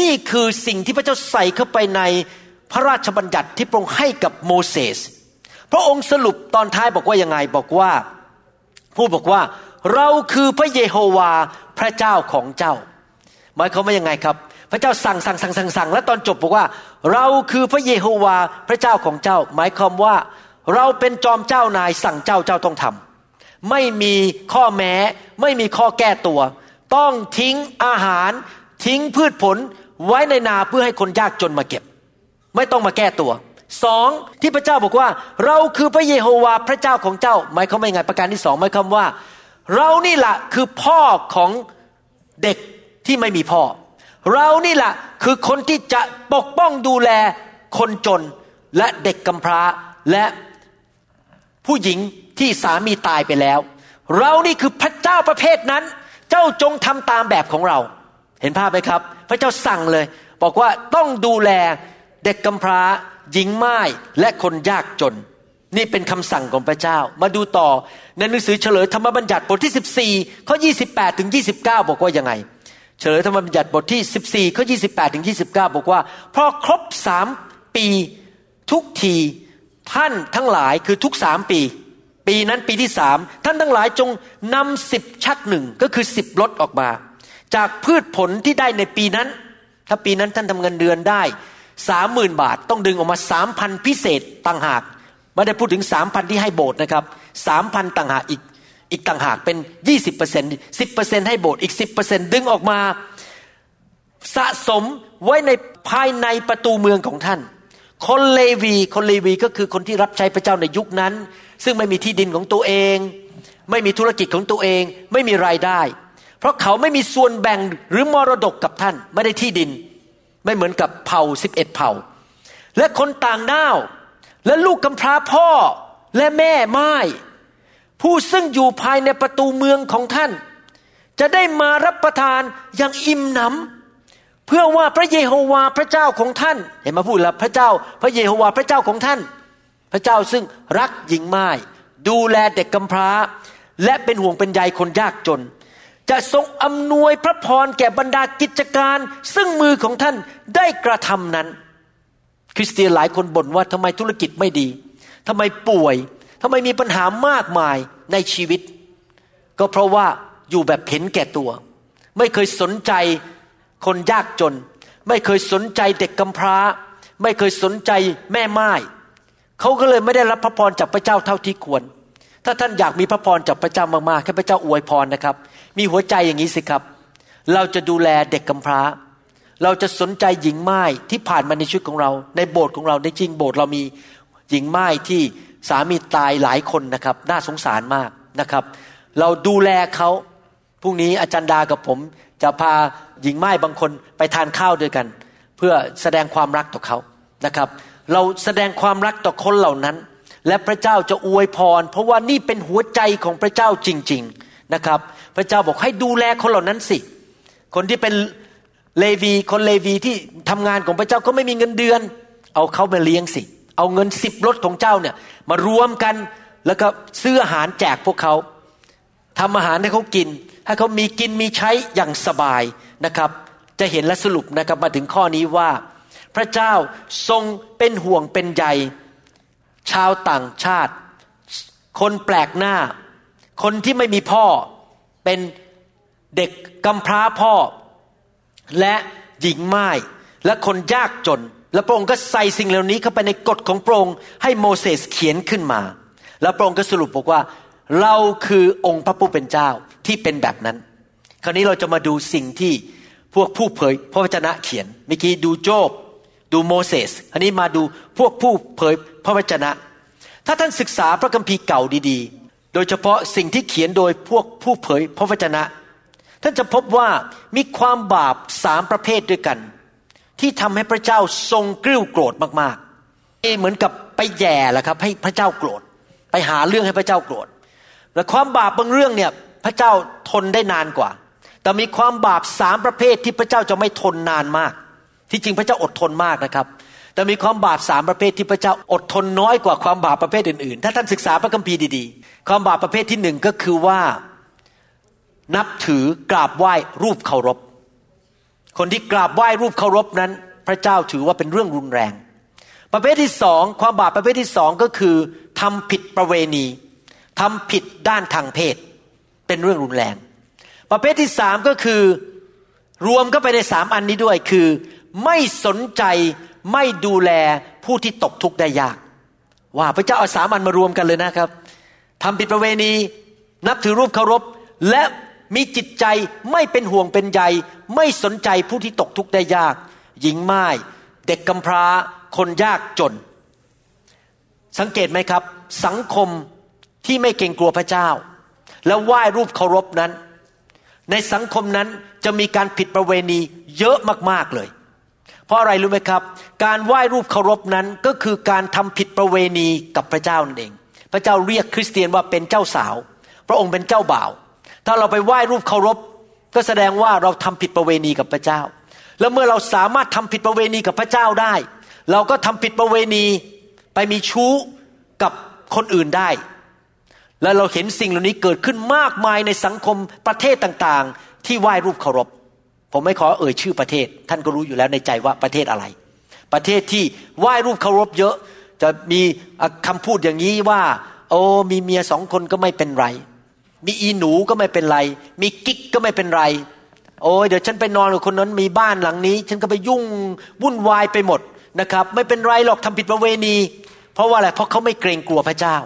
นี่คือสิ่งที่พระเจ้าใส่เข้าไปในพระราชบัญญัติที่พระองค์ให้กับโมเสสพระองค์สรุปตอนท้ายบอกว่ายังไงบอกว่า พูดบอกว่า เราคือพระเยโฮวาพระเจ้าของเจ้า หมายความว่ายังไงครับ พระเจ้าสั่งสั่งสั่งสั่งสั่งแล้วตอนจบบอกว่า เราคือพระเยโฮวาพระเจ้าของเจ้า หมายความว่าเราเป็นจอมเจ้านายสั่งเจ้าเจ้าต้องทำไม่มีข้อแม้ ไม่มีข้อแก้ตัว ต้องทิ้งอาหาร ทิ้งพืชผลไว้ในนาเพื่อให้คนยากจนมาเก็บ ไม่ต้องมาแก้ตัว สองที่พระเจ้าบอกว่า เราคือพระเยโฮวาพระเจ้าของเจ้าหมายความว่าไงประการที่สองหมายความว่า เรานี่แหละคือพ่อของเด็กที่ไม่มีพ่อ เรานี่แหละคือคนที่จะปกป้องดูแลคนจนและเด็กกำพร้าและผู้หญิงที่สามีตายไปแล้ว เรานี่คือพระเจ้าประเภทนั้น เจ้าจงทำตามแบบของเรา เห็นภาพไหมครับ พระเจ้าสั่งเลย บอกว่าต้องดูแลเด็กกำพร้า หญิงไม้และคนยากจน นี่เป็นคำสั่งของพระเจ้า มาดูต่อในหนังสือเฉลยธรรมบัญญัติบทที่ 14ข้อ28ถึง29 บอกว่ายังไง เฉลยธรรมบัญญัติบทที่ 14ข้อ28ถึง29 บอกว่าพอครบสามปีทุกทีท่านทั้งหลายคือทุกสามปี ปีนั้นปีที่สามท่านทั้งหลายจงนำสิบชักหนึ่งก็คือสิบลดออกมา จากพืชผลที่ได้ในปีนั้น ถ้าปีนั้นท่านทำเงินเดือนได้ สามหมื่นบาทต้องดึงออกมาสามพันพิเศษต่างหากไม่ได้พูดถึงสามพันที่ให้โบสถ์นะครับสามพันต่างหากอีกอีกต่างหากเป็นยี่สิบเปอร์เซ็นต์สิบเปอร์เซ็นต์ให้โบสถ์อีกสิบเปอร์เซ็นต์ดึงออกมาสะสมไว้ในภายในประตูเมืองของท่าน คนเลวีคนเลวีก็คือคนที่รับใช้พระเจ้าในยุคนั้น ซึ่งไม่มีที่ดินของตัวเอง ไม่มีธุรกิจของตัวเอง ไม่มีรายได้ เพราะเขาไม่มีส่วนแบ่งหรือมรดกกับท่าน ไม่ได้ที่ดิน ไม่เหมือนกับเผ่าสิบเอ็ดเผ่า และคนต่างด้าว และลูกกำพร้าพ่อและแม่ไม้ผู้ซึ่งอยู่ภายในประตูเมืองของท่าน จะได้มารับประทานอย่างอิ่มหนำเพื่อว่าพระเยโฮวาพระเจ้าของท่าน เห็นมาพูดแล้วพระเจ้า พระเยโฮวาพระเจ้าของท่าน พระเจ้าซึ่งรักหญิงไม้ดูแลเด็กกำพร้า และเป็นห่วงเป็นใยคนยากจน จะทรงอำนวยพระพรแก่บรรดากิจการ ซึ่งมือของท่านได้กระทำนั้น คริสเตียนหลายคนบ่นว่าทำไมธุรกิจไม่ดีทำไมป่วยทำไมมีปัญหามากมายในชีวิต ก็เพราะว่าอยู่แบบเห็นแก่ตัว ไม่เคยสนใจคนยากจน ไม่เคยสนใจเด็กกำพร้า ไม่เคยสนใจแม่ไม้เขาก็เลยไม่ได้รับพระพรจากพระเจ้าเท่าที่ควร ถ้าท่านอยากมีพระพรจากพระเจ้ามากๆแค่พระเจ้าอวยพรนะครับ มีหัวใจอย่างนี้สิครับ เราจะดูแลเด็กกำพร้า เราจะสนใจหญิงไม้ที่ผ่านมาในชีวิตของเรา ในโบสถ์ของเราในจริงโบสถ์เรามีหญิงไม้ที่สามีตายหลายคนนะครับ น่าสงสารมากนะครับ เราดูแลเขาพรุ่งนี้อาจารย์ดากับผม จะพาหญิงไม้บางคนไปทานข้าวด้วยกัน เพื่อแสดงความรักต่อเขานะครับ เราแสดงความรักต่อคนเหล่านั้น และพระเจ้าจะอวยพร เพราะว่านี่เป็นหัวใจของพระเจ้าจริง ๆนะครับ พระเจ้าบอกให้ดูแลคนเหล่านั้นสิ คนที่เป็นเลวีคนเลวีที่ทำงานของพระเจ้าก็ไม่มีเงินเดือน เอาเขามาเลี้ยงสิ เอาเงินสิบรถของเจ้าเนี่ยมารวมกันแล้วก็ซื้ออาหารแจกพวกเขาทำอาหารให้เขากิน ให้เขามีกินมีใช้อย่างสบายนะครับ จะเห็นและสรุปนะครับมาถึงข้อนี้ว่า พระเจ้าทรงเป็นห่วงเป็นใย ชาวต่างชาติ คนแปลกหน้า คนที่ไม่มีพ่อเป็นเด็กกำพร้าพ่อ และหญิงไม้และคนยากจน และพระองค์ก็ใส่สิ่งเหล่านี้เข้าไปในกฎของพระองค์ให้โมเสสเขียนขึ้นมา แล้วพระองค์ก็สรุปบอกว่า เราคือองค์พระผู้เป็นเจ้าที่เป็นแบบนั้น คราวนี้เราจะมาดูสิ่งที่พวกผู้เผยพระวจนะเขียนเมื่อกี้ดูโจบดูโมเสสอันนี้มาดูพวกผู้เผย พระวจนะ ถ้าท่านศึกษาพระคัมภีร์เก่าดีๆ โดยเฉพาะสิ่งที่เขียนโดยพวกผู้เผยพระวจนะ ท่านจะพบว่ามีความบาปสามประเภทด้วยกัน ที่ทำให้พระเจ้าทรงกริ้วโกรธมากๆเอเหมือนกับไปแย่แหละครับ ให้พระเจ้าโกรธ ไปหาเรื่องให้พระเจ้าโกรธและความบาปบางเรื่องเนี่ยพระเจ้าทนได้นานกว่า แต่มีความบาปสามประเภทที่พระเจ้าจะไม่ทนนานมาก ที่จริงพระเจ้าอดทนมากนะครับ แต่มีความบาปสามประเภทที่พระเจ้าอดทนน้อยกว่าความบาปประเภทอื่นๆ ถ้าท่านศึกษาพระคัมภีร์ดีๆ ความบาปประเภทที่หนึ่งก็คือว่านับถือกราบไหว้รูปเคารพ คนที่กราบไหว้รูปเคารพนั้น พระเจ้าถือว่าเป็นเรื่องรุนแรง ประเภทที่สองความบาปประเภทที่สองก็คือทำผิดประเวณีทำผิดด้านทางเพศ เป็นเรื่องรุนแรง ประเภทที่สามก็คือรวมก็ไปในสามอันนี้ด้วยคือ ไม่สนใจ ไม่ดูแลผู้ที่ตกทุกข์ได้ยาก ว่าพระเจ้าเอาสามันมารวมกันเลยนะครับทำผิดประเวณี นับถือรูปเคารพ และมีจิตใจไม่เป็นห่วงเป็นใยไม่สนใจผู้ที่ตกทุกข์ได้ยาก หญิงไม้เด็กกำพร้าคนยากจน สังเกตไหมครับ สังคมที่ไม่เกรงกลัวพระเจ้า แล้วไหว้รูปเคารพนั้น ในสังคมนั้นจะมีการผิดประเวณีเยอะมากๆเลย เพราะอะไรรู้ไหมครับ การไหว้รูปเคารพนั้นก็คือการทำผิดประเวณีกับพระเจ้านั่นเอง พระเจ้าเรียกคริสเตียนว่าเป็นเจ้าสาว พระองค์เป็นเจ้าบ่าว ถ้าเราไปไหว้รูปเคารพ ก็แสดงว่าเราทำผิดประเวณีกับพระเจ้า แล้วเมื่อเราสามารถทำผิดประเวณีกับพระเจ้าได้ เราก็ทำผิดประเวณีไปมีชู้กับคนอื่นได้ แล้วเราเห็นสิ่งเหล่านี้เกิดขึ้นมากมายในสังคมประเทศต่างๆ ที่ไหว้รูปเคารพ ผมไม่ขอเอ่ยชื่อประเทศ ท่านก็รู้อยู่แล้วในใจว่าประเทศอะไร ประเทศที่ไหว้รูปเคารพเยอะ จะมีคำพูดอย่างนี้ว่า โอ้มีเมียสองคนก็ไม่เป็นไร มีอีหนูก็ไม่เป็นไร มีกิ๊กก็ไม่เป็นไร โอ้ยเดี๋ยวฉันไปนอนกับคนนั้นมีบ้านหลังนี้ ฉันก็ไปยุ่งวุ่นวายไปหมดนะครับ ไม่เป็นไรหรอกทำผิดประเวณี เพราะว่าอะไรเพราะเขาไม่เกรงกลัวพระเจ้า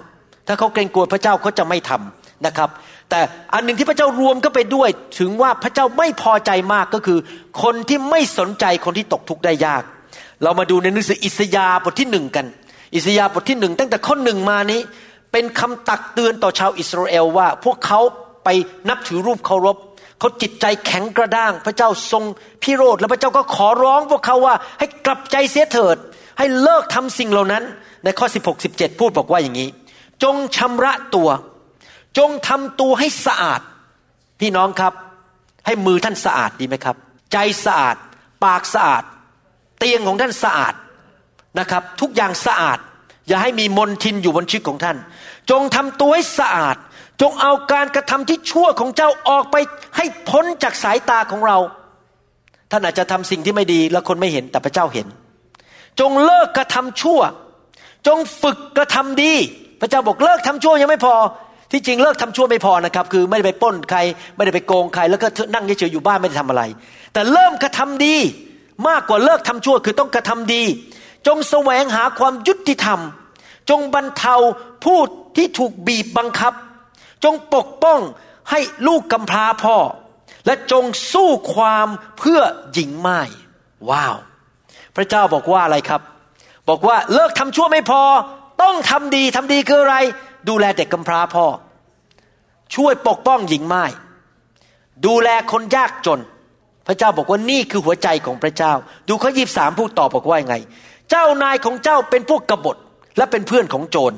ถ้าเขาเกรงกลัวพระเจ้าเขาจะไม่ทำนะครับ แต่อันหนึ่งที่พระเจ้ารวมก็ไปด้วย ถึงว่าพระเจ้าไม่พอใจมากก็คือ คนที่ไม่สนใจคนที่ตกทุกข์ได้ยาก เรามาดูในหนังสืออิสยาห์บทที่หนึ่งกัน อิสยาห์บทที่หนึ่งตั้งแต่ข้อหนึ่งมานี้ เป็นคำตักเตือนต่อชาวอิสราเอลว่า พวกเขาไปนับถือรูปเคารพเขาจิตใจแข็งกระด้าง พระเจ้าทรงพิโรธแล้วพระเจ้าก็ขอร้องพวกเขาว่าให้กลับใจเสียเถิด ให้เลิกทำสิ่งเหล่านั้น ในข้อ 16 17 พูดบอกว่าอย่างนี้ จงชำระตัว จงทำตัวให้สะอาด พี่น้องครับ ให้มือท่านสะอาดดีไหมครับ ใจสะอาด ปากสะอาด เตียงของท่านสะอาดนะครับ ทุกอย่างสะอาด อย่าให้มีมนทินอยู่บนชีวิตของท่าน จงทำตัวให้สะอาด จงเอาการกระทำที่ชั่วของเจ้าออกไปให้พ้นจากสายตาของเรา ท่านอาจจะทำสิ่งที่ไม่ดีแล้วคนไม่เห็นแต่พระเจ้าเห็น จงเลิกกระทำชั่ว จงฝึกกระทำดี พระเจ้าบอกเลิกทำชั่วยังไม่พอ ที่จริงเลิกทำชั่วไม่พอนะครับ คือไม่ได้ไปป้นใคร ไม่ได้ไปโกงใคร แล้วก็นั่งเฉยๆอยู่บ้านไม่ได้ทำอะไร แต่เริ่มกระทำดีมากกว่าเลิกทำชั่วคือต้องกระทำดี จงแสวงหาความยุติธรรม จงบรรเทาผู้ที่ถูกบีบบังคับ จงปกป้องให้ลูกกำพร้าพ่อ และจงสู้ความเพื่อหญิงไม้ว้าว พระเจ้าบอกว่าอะไรครับ บอกว่าเลิกทำชั่วไม่พอ ต้องทำดีทำดีคืออะไร ดูแลเด็กกำพร้าพ่อ ช่วยปกป้องหญิงไม้ดูแลคนยากจน พระเจ้าบอกว่านี่คือหัวใจของพระเจ้า ดูข้อยีบสามพูดต่อบอกว่าไง เจ้านายของเจ้าเป็นพวกกบฏและเป็นเพื่อนของโจร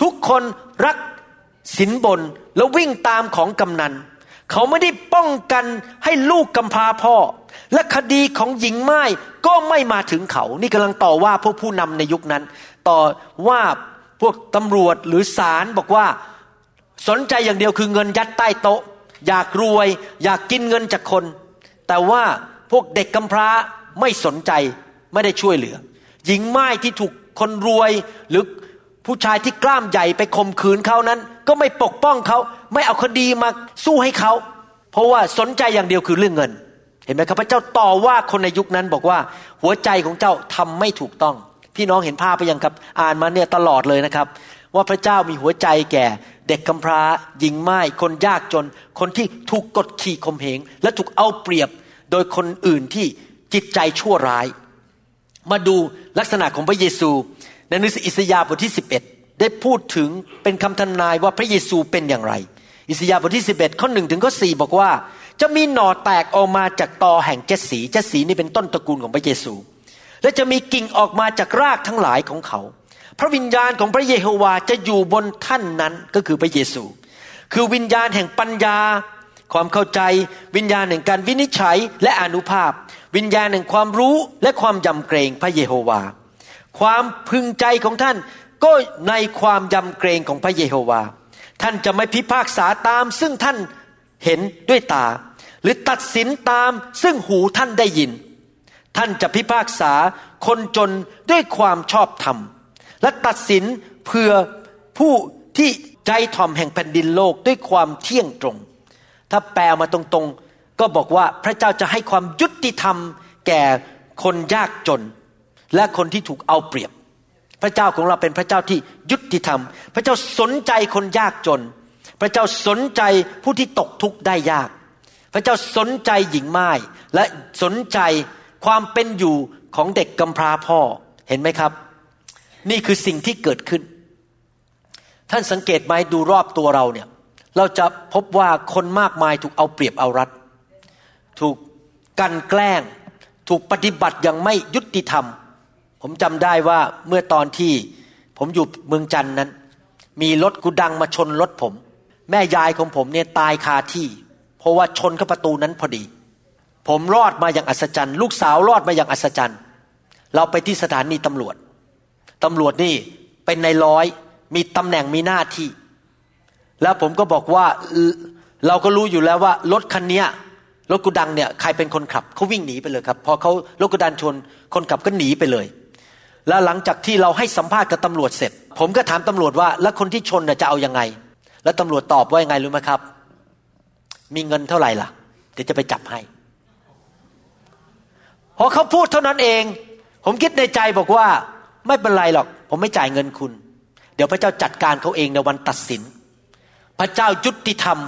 ทุกคนรักสินบนแล้ววิ่งตามของกำนัน เขาไม่ได้ป้องกันให้ลูกกำพร้าพ่อ และคดีของหญิงไม้ก็ไม่มาถึงเขา นี่กำลังต่อว่าพวกผู้นำในยุคนั้น ต่อว่า พวกตำรวจหรือศาลบอกว่าสนใจอย่างเดียวคือเงินยัดใต้โต๊ะ อยากรวย อยากกินเงินจากคน แต่ว่าพวกเด็กกำพร้าไม่สนใจไม่ได้ช่วยเหลือ หญิงไม้ที่ถูกคนรวยหรือผู้ชายที่กล้ามใหญ่ไปข่มขืนเขานั้น ก็ไม่ปกป้องเขาไม่เอาคดีมาสู้ให้เขา เพราะว่าสนใจอย่างเดียวคือเรื่องเงิน เห็นไหมครับพระเจ้าต่อว่าคนในยุคนั้นบอกว่าหัวใจของเจ้าทำไม่ถูกต้อง พี่น้องเห็นภาพไปยังครับ อ่านมาเนี่ยตลอดเลยนะครับ ว่าพระเจ้ามีหัวใจแก่ เด็กกำพร้าหญิงไม้คนยากจน คนที่ถูกกดขี่ข่มเหง และถูกเอาเปรียบโดยคนอื่นที่จิตใจชั่วร้าย มาดูลักษณะของพระเยซู ในหนังสืออิสยาห์บทที่ 11 ได้พูดถึงเป็นคำทำนายว่าพระเยซูเป็นอย่างไร อิสยาห์บทที่ 11 ข้อหนึ่งถึงข้อสี่บอกว่า จะมีหน่อแตกออกมาจากตอแห่งเจสีเจสีนี่เป็นต้นตระกูลของพระเยซู และจะมีกิ่งออกมาจากรากทั้งหลายของเขา พระวิญญาณของพระเยโฮวาจะอยู่บนท่านนั้นก็คือพระเยซู คือวิญญาณแห่งปัญญา ความเข้าใจ วิญญาณแห่งการวินิจฉัยและอนุภาพ วิญญาณแห่งความรู้และความยำเกรงพระเยโฮวา ความพึงใจของท่านก็ในความยำเกรงของพระเยโฮวา ท่านจะไม่พิพากษาตาม ซึ่งท่านเห็นด้วยตา หรือตัดสินตามซึ่งหูท่านได้ยิน ท่านจะพิพากษาคนจนด้วยความชอบธรรม และตัดสินเพื่อผู้ที่ใจถ่อมแห่งแผ่นดินโลกด้วยความเที่ยงตรง ถ้าแปลมาตรงๆ ก็บอกว่าพระเจ้าจะให้ความยุติธรรม แก่คนยากจน และคนที่ถูกเอาเปรียบ พระเจ้าของเราเป็นพระเจ้าที่ยุติธรรม พระเจ้าสนใจคนยากจน พระเจ้าสนใจผู้ที่ตกทุกข์ได้ยาก พระเจ้าสนใจหญิงไม้และสนใจ ความเป็นอยู่ของเด็กกำพร้าพ่อเห็นไหมครับ นี่คือสิ่งที่เกิดขึ้น ท่านสังเกตไหมดูรอบตัวเราเนี่ย เราจะพบว่าคนมากมายถูกเอาเปรียบเอารัด ถูกกันแกล้ง ถูกปฏิบัติอย่างไม่ยุติธรรม ผมจำได้ว่าเมื่อตอนที่ผมอยู่เมืองจันนั้น มีรถกุดังมาชนรถผม แม่ยายของผมเนี่ยตายคาที่ เพราะว่าชนเข้าประตูนั้นพอดี ผมรอดมาอย่างอัศจรรย์ ลูกสาวรอดมาอย่างอัศจรรย์ เราไปที่สถานีตำรวจตำรวจนี่เป็นในร้อยมีตำแหน่งมีหน้าที่ แล้วผมก็บอกว่าเราก็รู้อยู่แล้วว่ารถคันนี้รถกุดังเนี่ยใครเป็นคนขับเขาวิ่งหนีไปเลยครับพอเขารถกุดังชนคนขับก็หนีไปเลย แล้วหลังจากที่เราให้สัมภาษณ์กับตำรวจเสร็จ ผมก็ถามตำรวจว่า แล้วคนที่ชนจะเอาอยัางไง แล้วตำรวจตอบว่ายังไงรู้ไหมครับ มีเงินเท่าไหร่ล่ะเดี๋ยวจะไปจับให้ อเขาพูดเท่านั้นเอง ผมคิดในใจบอกว่า ไม่เป็นไรหรอก ผมไม่จ่ายเงินคุณ เดี๋ยวพระเจ้าจัดการเขาเองในวันตัดสิน พระเจ้ายุติธรรม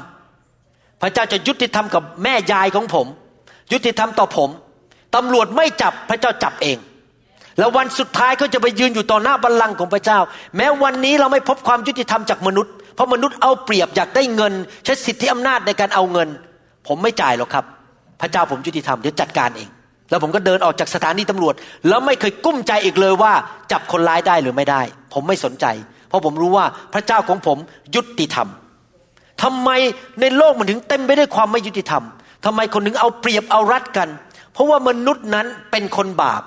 พระเจ้าจะยุติธรรมกับแม่ยายของผม ยุติธรรมต่อผมตำรวจไม่จับพระเจ้าจับเอง แล้ววันสุดท้ายเขาจะไปยืนอยู่ต่อหน้าบัลลังก์ของพระเจ้า แม้วันนี้เราไม่พบความยุติธรรมจากมนุษย์ เพราะมนุษย์เอาเปรียบอยากได้เงิน ใช้สิทธิอำนาจในการเอาเงิน ผมไม่จ่ายหรอกครับ พระเจ้าผมยุติธรรมเดี๋ยวจัดการเอง แล้วผมก็เดินออกจากสถานีตำรวจ แล้วไม่เคยกุ้มใจอีกเลยว่า จับคนร้ายได้หรือไม่ได้ ผมไม่สนใจ เพราะผมรู้ว่าพระเจ้าของผมยุติธรรมทำไมในโลกมันถึงเต็มไปด้วยความไม่ยุติธรรมทำไมคนถึงเอาเปรียบเอารัดกัน เพราะว่ามนุษย์นั้นเป็นคนบาป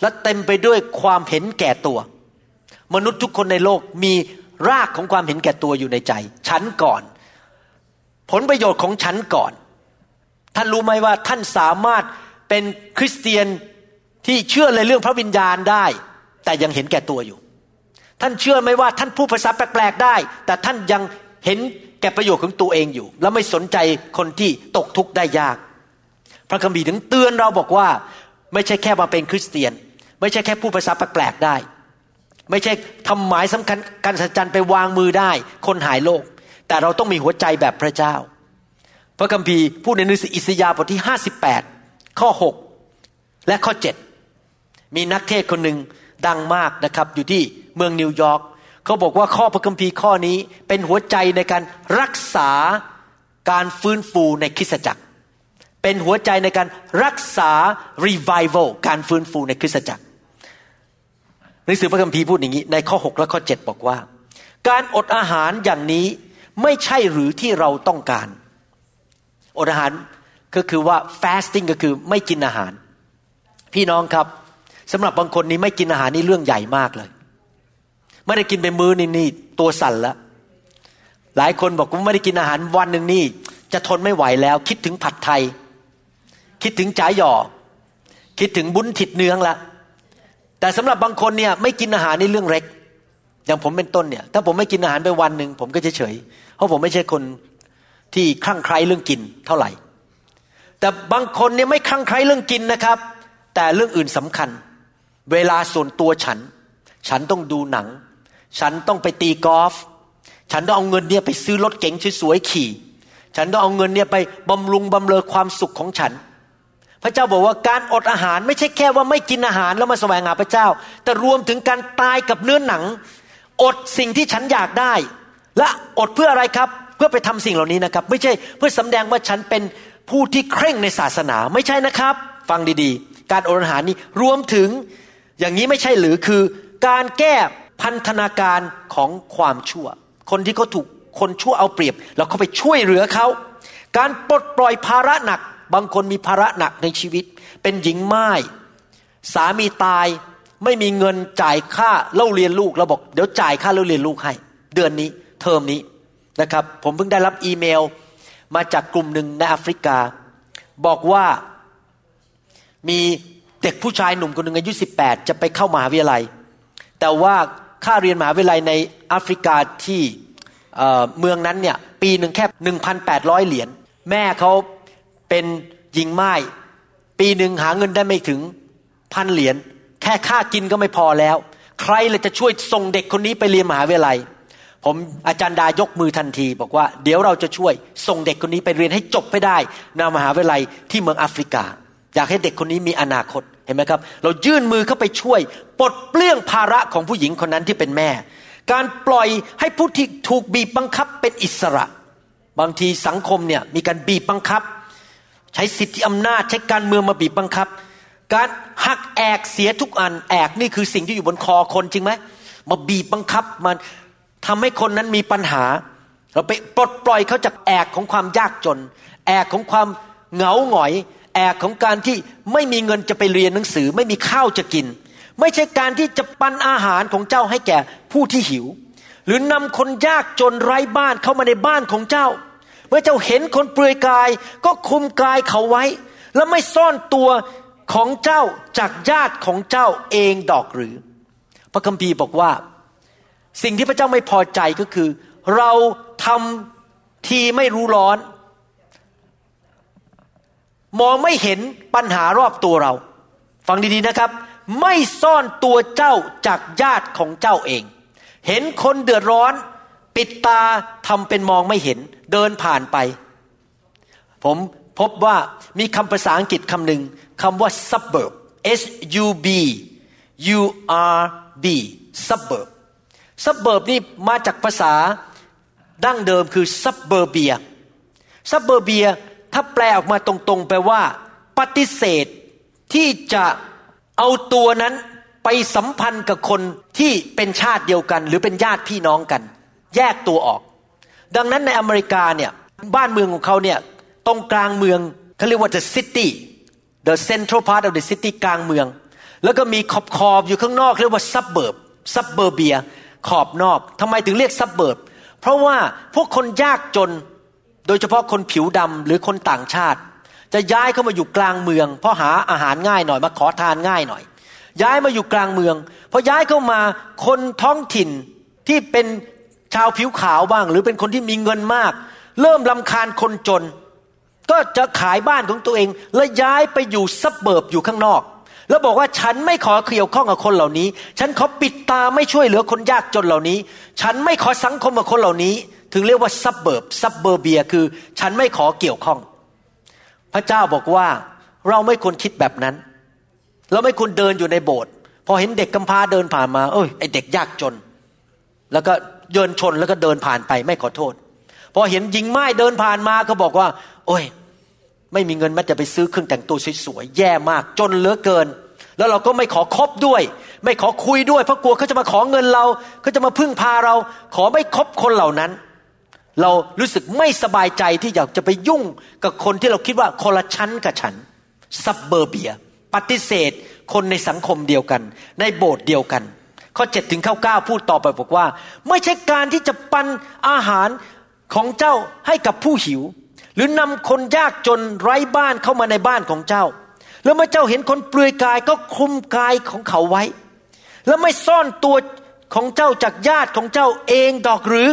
และเต็มไปด้วยความเห็นแก่ตัว มนุษย์ทุกคนในโลกมีรากของความเห็นแก่ตัวอยู่ในใจ ฉันก่อน ผลประโยชน์ของฉันก่อน ท่านรู้ไหมว่าท่านสามารถ เป็นคริสเตียนที่เชื่อในเรื่องพระวิญญาณได้ แต่ยังเห็นแก่ตัวอยู่ ท่านเชื่อไหมว่าท่านพูดภาษาแปลกๆได้ แต่ท่านยังเห็นแก่ประโยชน์ของตัวเองอยู่ แล้วไม่สนใจคนที่ตกทุกข์ได้ยาก พระคัมภีร์ถึงเตือนเราบอกว่า ไม่ใช่แค่มาเป็นคริสเตียน ไม่ใช่แค่พูดภาษาแปลกๆได้ ไม่ใช่ทำหมายสำคัญการอัศจรรย์ไปวางมือได้ คนหายโรคแต่เราต้องมีหัวใจแบบพระเจ้า พระคัมภีร์พูดในหนังสืออิสยาห์บทที่ 58 ข้อ 6 และข้อ 7 มีนักเทศน์คนหนึ่งดังมากนะครับ อยู่ที่เมืองนิวยอร์กเขาบอกว่าข้อพระคัมภีร์ข้อนี้เป็นหัวใจในการรักษาการฟื้นฟูในคริสตจักร เป็นหัวใจในการรักษา revival การฟื้นฟูในคริสตจักรหนังสือพระคัมภีร์พูดอย่างนี้ ในข้อ 6 และข้อ 7 บอกว่า การอดอาหารอย่างนี้ไม่ใช่หรือที่เราต้องการ อดอาหาร ก็คือว่า fasting ก็คือไม่กินอาหาร พี่น้องครับสำหรับบางคนนี้ไม่กินอาหารนี่เรื่องใหญ่มากเลย ไม่ได้กินไปมื้อนี่นี่ตัวสั่นแล้วหลายคนบอกว่าไม่ได้กินอาหารวันหนึ่งนี่ จะทนไม่ไหวแล้ว คิดถึงผัดไทย คิดถึงจ๋าหยอคิดถึงบุญถิดเนื้องละแต่สำหรับบางคนเนี่ยไม่กินอาหารนี่เรื่องเล็ก อย่างผมเป็นต้นเนี่ยถ้าผมไม่กินอาหารไปวันหนึ่งผมก็เฉยเพราะผมไม่ใช่คนที่คลั่งไคล้เรื่องกินเท่าไหร่ แต่บางคนเนี่ยไม่คลั่งไคล้เรื่องกินนะครับ แต่เรื่องอื่นสำคัญ เวลาส่วนตัวฉัน ฉันต้องดูหนัง ฉันต้องไปตีกอล์ฟฉันต้องเอาเงินเนี่ยไปซื้อรถเก๋งสวยๆขี่ ฉันต้องเอาเงินเนี่ยไปบำรุงบำเรอความสุขของฉัน พระเจ้าบอกว่าการอดอาหารไม่ใช่แค่ว่าไม่กินอาหารแล้วมาแสวงหาพระเจ้า แต่รวมถึงการตายกับเนื้อหนัง อดสิ่งที่ฉันอยากได้ และอดเพื่ออะไรครับ เพื่อไปทำสิ่งเหล่านี้นะครับ ไม่ใช่เพื่อสำแดงว่าฉันเป็น ผู้ที่เคร่งในศาสนาไม่ใช่นะครับ ฟังดีๆ การอดอาหารนี้รวมถึงอย่างนี้ไม่ใช่หรือคือการแก้พันธนาการของความชั่ว คนที่เขาถูกคนชั่วเอาเปรียบ เราเข้าไปช่วยเหลือเขา การปลดปล่อยภาระหนัก บางคนมีภาระหนักในชีวิต เป็นหญิงไม้สามีตายไม่มีเงินจ่ายค่าเล่าเรียนลูกเราบอกเดี๋ยวจ่ายค่าเล่าเรียนลูกให้ เดือนนี้เทอมนี้นะครับ ผมเพิ่งได้รับอีเมล มาจากกลุ่มหนึ่งในแอฟริกา บอกว่ามีเด็กผู้ชายหนุ่มคนหนึ่งอายุ18 จะไปเข้ามหาวิทยาลัย แต่ว่าค่าเรียนมหาวิทยาลัยในแอฟริกาที่เมืองนั้นเนี่ยปีหนึ่งแค่ 1,800 เหรียญแม่เขาเป็นหญิงไม้ปีหนึ่งหาเงินได้ไม่ถึงพันเหรียญแค่ค่ากินก็ไม่พอแล้ว ใครเลยจะช่วยส่งเด็กคนนี้ไปเรียนมหาวิทยาลัย ผมอาจารย์ดายกมือทันที บอกว่าเดี๋ยวเราจะช่วยส่งเด็กคนนี้ไปเรียนให้จบไปได้ในมหาวิทยาลัยที่เมืองแอฟริกา อยากให้เด็กคนนี้มีอนาคตเห็นไหมครับ เรายื่นมือเข้าไปช่วยปลดเปลื้องภาระของผู้หญิงคนนั้นที่เป็นแม่ การปล่อยให้ผู้ที่ถูกบีบบังคับเป็นอิสระ บางทีสังคมเนี่ยมีการบีบบังคับ ใช้สิทธิอำนาจใช้การเมืองมาบีบบังคับ การหักแอกเสียทุกอันแอกนี่คือสิ่งที่อยู่บนคอคนจริงไหมมาบีบบังคับมัน ทำให้คนนั้นมีปัญหา เราไปปลดปล่อยเขาจากแอกของความยากจน แอกของความเหงาหงอย แอกของการที่ไม่มีเงินจะไปเรียนหนังสือ ไม่มีข้าวจะกิน ไม่ใช่การที่จะปันอาหารของเจ้าให้แก่ผู้ที่หิว หรือนำคนยากจนไร้บ้านเข้ามาในบ้านของเจ้า เมื่อเจ้าเห็นคนเปลือยกาย ก็คุมกายเขาไว้ แล้วไม่ซ่อนตัวของเจ้าจากญาติของเจ้าเองดอกหรือ พระคัมภีร์บอกว่า สิ่งที่พระเจ้าไม่พอใจก็คือ เราทำทีไม่รู้ร้อน มองไม่เห็นปัญหารอบตัวเรา ฟังดีๆนะครับ ไม่ซ่อนตัวเจ้าจากญาติของเจ้าเอง เห็นคนเดือดร้อน ปิดตาทำเป็นมองไม่เห็น เดินผ่านไป ผมพบว่ามีคำภาษาอังกฤษคำหนึ่งคำว่า suburb S U B U R B suburb suburb นี่มาจากภาษาดั้งเดิมคือ suburbia suburbia ถ้าแปลออกมาตรงๆแปลว่า ปฏิเสธที่จะเอาตัวนั้นไปสัมพันธ์กับคนที่เป็นชาติเดียวกัน หรือเป็นญาติพี่น้องกัน แยกตัวออก ดังนั้นในอเมริกาเนี่ยบ้านเมืองของเขาเนี่ยตรงกลางเมืองเขาเรียกว่า the city the central part of the city กลางเมือง แล้วก็มีขอบขอบอยู่ข้างนอกเรียกว่า suburb suburbia ขอบนอกทำไมถึงเรียก suburb เพราะว่าพวกคนยากจน โดยเฉพาะคนผิวดำหรือคนต่างชาติ จะย้ายเข้ามาอยู่กลางเมือง เพราะหาอาหารง่ายหน่อยมาขอทานง่ายหน่อย ย้ายมาอยู่กลางเมืองพอย้ายเข้ามาคนท้องถิ่นที่เป็นชาวผิวขาวบ้าง หรือเป็นคนที่มีเงินมาก เริ่มรำคาญคนจน ก็จะขายบ้านของตัวเอง แล้วย้ายไปอยู่ suburb อยู่ข้างนอก แล้วบอกว่าฉันไม่ขอเกี่ยวข้องกับคนเหล่านี้ ฉันขอปิดตาไม่ช่วยเหลือคนยากจนเหล่านี้ ฉันไม่ขอสังคมกับคนเหล่านี้ ถึงเรียกว่า suburb suburbia คือ ฉันไม่ขอเกี่ยวข้อง พระเจ้าบอกว่าเราไม่ควรคิดแบบนั้น เราไม่ควรเดินอยู่ในโบสถ์พอเห็นเด็กกำพร้าเดินผ่านมา เอ้ยไอเด็กยากจน แล้วก็เยินชนแล้วก็เดินผ่านไปไม่ขอโทษ พอเห็นหญิงไม้เดินผ่านมาก็บอกว่า โอ้ย ไม่มีเงินแม้จะไปซื้อเครื่องแต่งตัวสวยๆแย่มาก จนเหลือเกิน แล้วเราก็ไม่ขอคบด้วย ไม่ขอคุยด้วยเพราะกลัวเขาจะมาขอเงินเราเขาจะมาพึ่งพาเรา ขอไม่คบคนเหล่านั้น เรารู้สึกไม่สบายใจที่อยากจะไปยุ่งกับคนที่เราคิดว่าคนละชั้นกับฉันซับเบอร์เบีย ปฏิเสธคนในสังคมเดียวกัน ในโบสถ์เดียวกัน ข้อเจ็ดถึงข้าเก้าพูดต่อไปบอกว่า ไม่ใช่การที่จะปันอาหารของเจ้าให้กับผู้หิว หรือนำคนยากจนไร้บ้านเข้ามาในบ้านของเจ้า แล้วเมื่อเจ้าเห็นคนเปลือยกายก็คลุมกายของเขาไว้ แล้วไม่ซ่อนตัวของเจ้าจากญาติของเจ้าเองดอกหรือ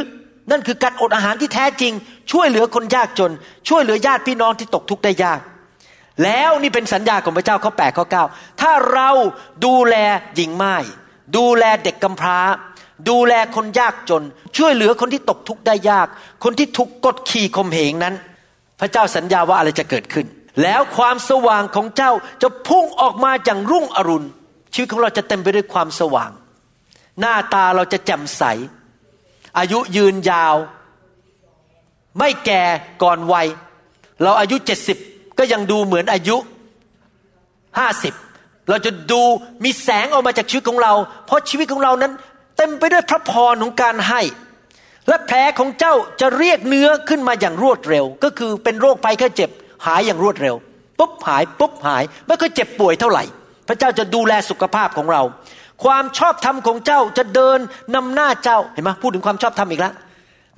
นั่นคือการอดอาหารที่แท้จริง ช่วยเหลือคนยากจน ช่วยเหลือญาติพี่น้องที่ตกทุกข์ได้ยาก แล้วนี่เป็นสัญญาของพระเจ้าข้อแปดข้อเก้าถ้าเราดูแลหญิงไม้ดูแลเด็กกำพร้า ดูแลคนยากจน ช่วยเหลือคนที่ตกทุกข์ได้ยาก คนที่ถูกกดขี่ข่มเหงนั้น พระเจ้าสัญญาว่าอะไรจะเกิดขึ้น แล้วความสว่างของเจ้าจะพุ่งออกมาอย่างรุ่งอรุณ ชีวิตของเราจะเต็มไปด้วยความสว่าง หน้าตาเราจะแจ่มใส อายุยืนยาว ไม่แก่ก่อนวัย เราอายุเจ็ดสิบก็ยังดูเหมือนอายุห้าสิบเราจะดูมีแสงออกมาจากชีวิตของเรา เพราะชีวิตของเรานั้น เต็มไปด้วยพระพรของการให้ และแผลของเจ้าจะเรียกเนื้อขึ้นมาอย่างรวดเร็ว ก็คือเป็นโรคภัยแค่เจ็บหายอย่างรวดเร็วปุ๊บหายปุ๊บหายไม่ค่อยเจ็บป่วยเท่าไหร่ พระเจ้าจะดูแลสุขภาพของเรา ความชอบธรรมของเจ้าจะเดินนำหน้าเจ้าเห็นไหมพูดถึงความชอบธรรมอีกแล้ว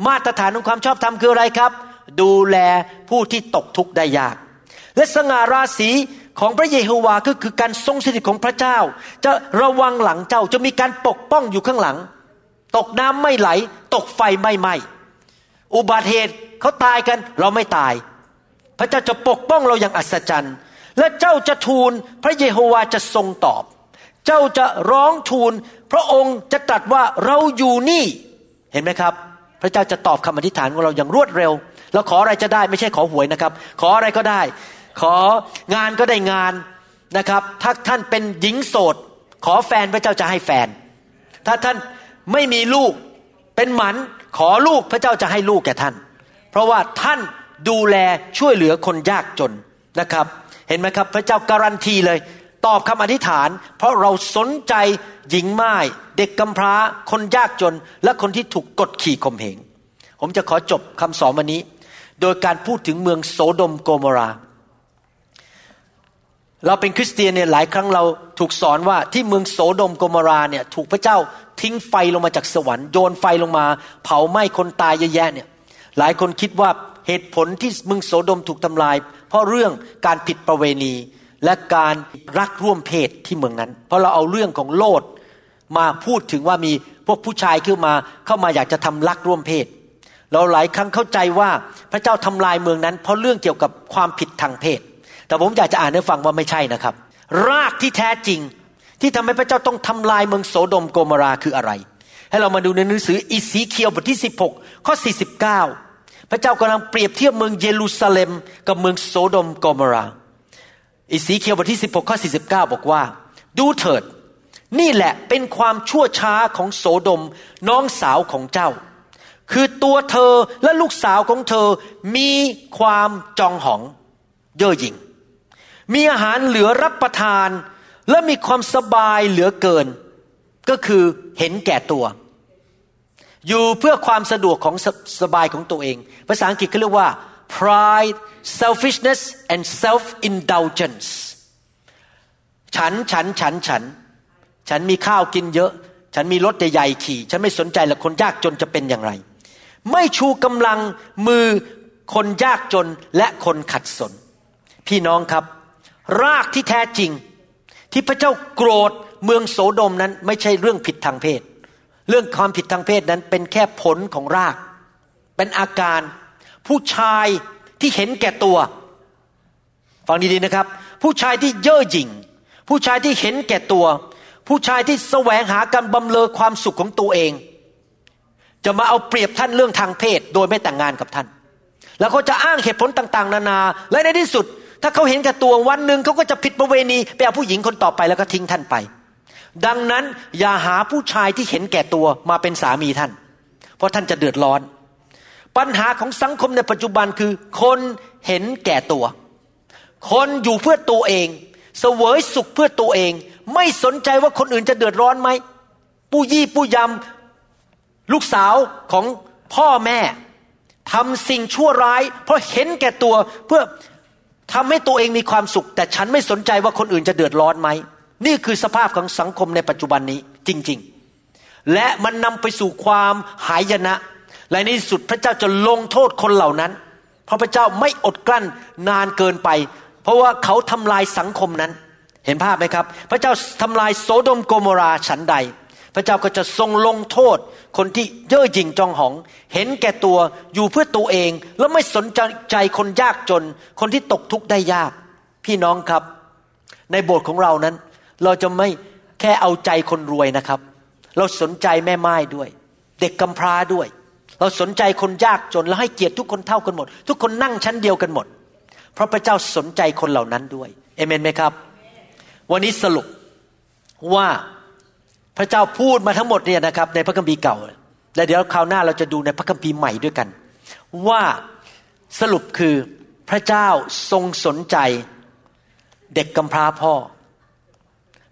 มาตรฐานของความชอบธรรมคืออะไรครับ ดูแลผู้ที่ตกทุกข์ได้ยาก และสง่าราศีของพระเยโฮวาก็คือการทรงสถิตของพระเจ้า จะระวังหลังเจ้าจะมีการปกป้องอยู่ข้างหลัง ตกน้ำไม่ไหล ตกไฟไม่ไหม้อุบัติเหตุเขาตายกันเราไม่ตาย พระเจ้าจะปกป้องเราอย่างอัศจรรย์ และเจ้าจะทูลพระเยโฮวาจะทรงตอบ เจ้าจะร้องทูล พระองค์จะตรัสว่าเราอยู่นี่เห็นไหมครับ พระเจ้าจะตอบคำอธิษฐานของเราอย่างรวดเร็วเราขออะไรจะได้ไม่ใช่ขอหวยนะครับ ขออะไรก็ได้ ของานก็ได้งานนะครับ ถ้าท่านเป็นหญิงโสด ขอแฟนพระเจ้าจะให้แฟน ถ้าท่าน ไม่มีลูกเป็นหมันขอลูกพระเจ้าจะให้ลูกแก่ท่าน เพราะว่าท่านดูแลช่วยเหลือคนยากจนนะครับ เห็นไหมครับ พระเจ้าการันตีเลย ตอบคำอธิษฐาน เพราะเราสนใจหญิงไม้เด็กกำพร้า คนยากจน และคนที่ถูกกดขี่ข่มเหงผมจะขอจบคำสอนวันนี้ โดยการพูดถึงเมืองโสดมโกมรา เราเป็นคริสเตียนเนี่ยหลายครั้งเราถูกสอนว่าที่เมืองโสดมโกโมราเนี่ยถูกพระเจ้าทิ้งไฟลงมาจากสวรรค์โยนไฟลงมา เผาไหม้คนตายเยอะแยะเนี่ยหลายคนคิดว่าเหตุผลที่เมืองโสดมถูกทำลาย เพราะเรื่องการผิดประเวณีและการรักร่วมเพศที่เมืองนั้น เพราะเราเอาเรื่องของโลดมาพูดถึงว่ามีพวกผู้ชายขึ้นมาเข้ามาอยากจะทำรักร่วมเพศ เราหลายครั้งเข้าใจว่าพระเจ้าทำลายเมืองนั้น เพราะเรื่องเกี่ยวกับความผิดทางเพศ แต่ผมอยากจะอ่านให้ฟังว่าไม่ใช่นะครับ รากที่แท้จริง ที่ทำให้พระเจ้าต้องทำลายเมืองโสโดมโกมราคืออะไร ให้เรามาดูในหนังสืออิสีเคียวบทที่ 16 ข้อ 49 พระเจ้ากำลังเปรียบเทียบเมืองเยรูซาเล็ม กับเมืองโสโดมโกมรา อิสีเคียวบทที่ 16 ข้อ 49 บอกว่า ดูเถิด นี่แหละเป็นความชั่วช้าของโสโดมน้องสาวของเจ้า คือตัวเธอและลูกสาวของเธอมีความจองหองเย่อหยิ่ง มีอาหารเหลือรับประทาน และมีความสบายเหลือเกิน ก็คือเห็นแก่ตัว อยู่เพื่อความสะดวกของสสบายของตัวเอง ภาษาอังกฤษเขาเรียกว่า pride selfishness and self indulgence ฉันฉันฉันฉัน ฉันมีข้าวกินเยอะ ฉันมีรถใหญ่ๆขี่ ฉันไม่สนใจละคนยากจนจะเป็นอย่างไร ไม่ชูกำลังมือคนยากจนและคนขัดสน พี่น้องครับ รากที่แท้จริง ที่พระเจ้าโกรธเมืองโสดมนั้นไม่ใช่เรื่องผิดทางเพศ เรื่องความผิดทางเพศนั้นเป็นแค่ผลของราก เป็นอาการผู้ชายที่เห็นแก่ตัว ฟังดีๆนะครับ ผู้ชายที่เย่อหยิ่ง ผู้ชายที่เห็นแก่ตัว ผู้ชายที่แสวงหาการบำเรอความสุขของตัวเอง จะมาเอาเปรียบท่านเรื่องทางเพศ โดยไม่แต่งงานกับท่าน แล้วเขาจะอ้างเหตุผลต่าง ๆ นานา และในที่สุด ถ้าเขาเห็นแก่ตัววันหนึ่งเขาก็จะผิดประเวณีไปเอาผู้หญิงคนต่อไปแล้วก็ทิ้งท่านไป ดังนั้นอย่าหาผู้ชายที่เห็นแก่ตัวมาเป็นสามีท่าน เพราะท่านจะเดือดร้อน ปัญหาของสังคมในปัจจุบันคือ คนเห็นแก่ตัว คนอยู่เพื่อตัวเองเสวยสุขเพื่อตัวเอง ไม่สนใจว่าคนอื่นจะเดือดร้อนไหมผู้ยี่ผู้ยำลูกสาวของพ่อแม่ทำสิ่งชั่วร้าย เพราะเห็นแก่ตัวเพื่อ ทำให้ตัวเองมีความสุข แต่ฉันไม่สนใจว่าคนอื่นจะเดือดร้อนไหม นี่คือสภาพของสังคมในปัจจุบันนี้จริง ๆ และมันนำไปสู่ความหายนะ และในที่สุดพระเจ้าจะลงโทษคนเหล่านั้น เพราะพระเจ้าไม่อดกลั้นนานเกินไป เพราะว่าเขาทำลายสังคมนั้น เห็นภาพไหมครับ พระเจ้าทำลายโซโดมโกโมราฉันใด พระเจ้าก็จะทรงลงโทษ คนที่เย่อหยิ่งจองหอง เห็นแก่ตัวอยู่เพื่อตัวเอง แล้วไม่สนใจคนยากจน คนที่ตกทุกข์ได้ยาก พี่น้องครับ ในโบสถ์ของเรานั้น เราจะไม่แค่เอาใจคนรวยนะครับ เราสนใจแม่ไม้ด้วย เด็กกำพร้าด้วย เราสนใจคนยากจน แล้วให้เกียรติทุกคนเท่ากันหมด ทุกคนนั่งชั้นเดียวกันหมด เพราะพระเจ้าสนใจคนเหล่านั้นด้วยเอเมนไหมครับ วันนี้สรุปว่า พระเจ้าพูดมาทั้งหมดเนี่ยนะครับในพระคัมภีร์เก่า และเดี๋ยวคราวหน้าเราจะดูในพระคัมภีร์ใหม่ด้วยกัน ว่าสรุปคือพระเจ้าทรงสนใจเด็กกำพร้าพ่อ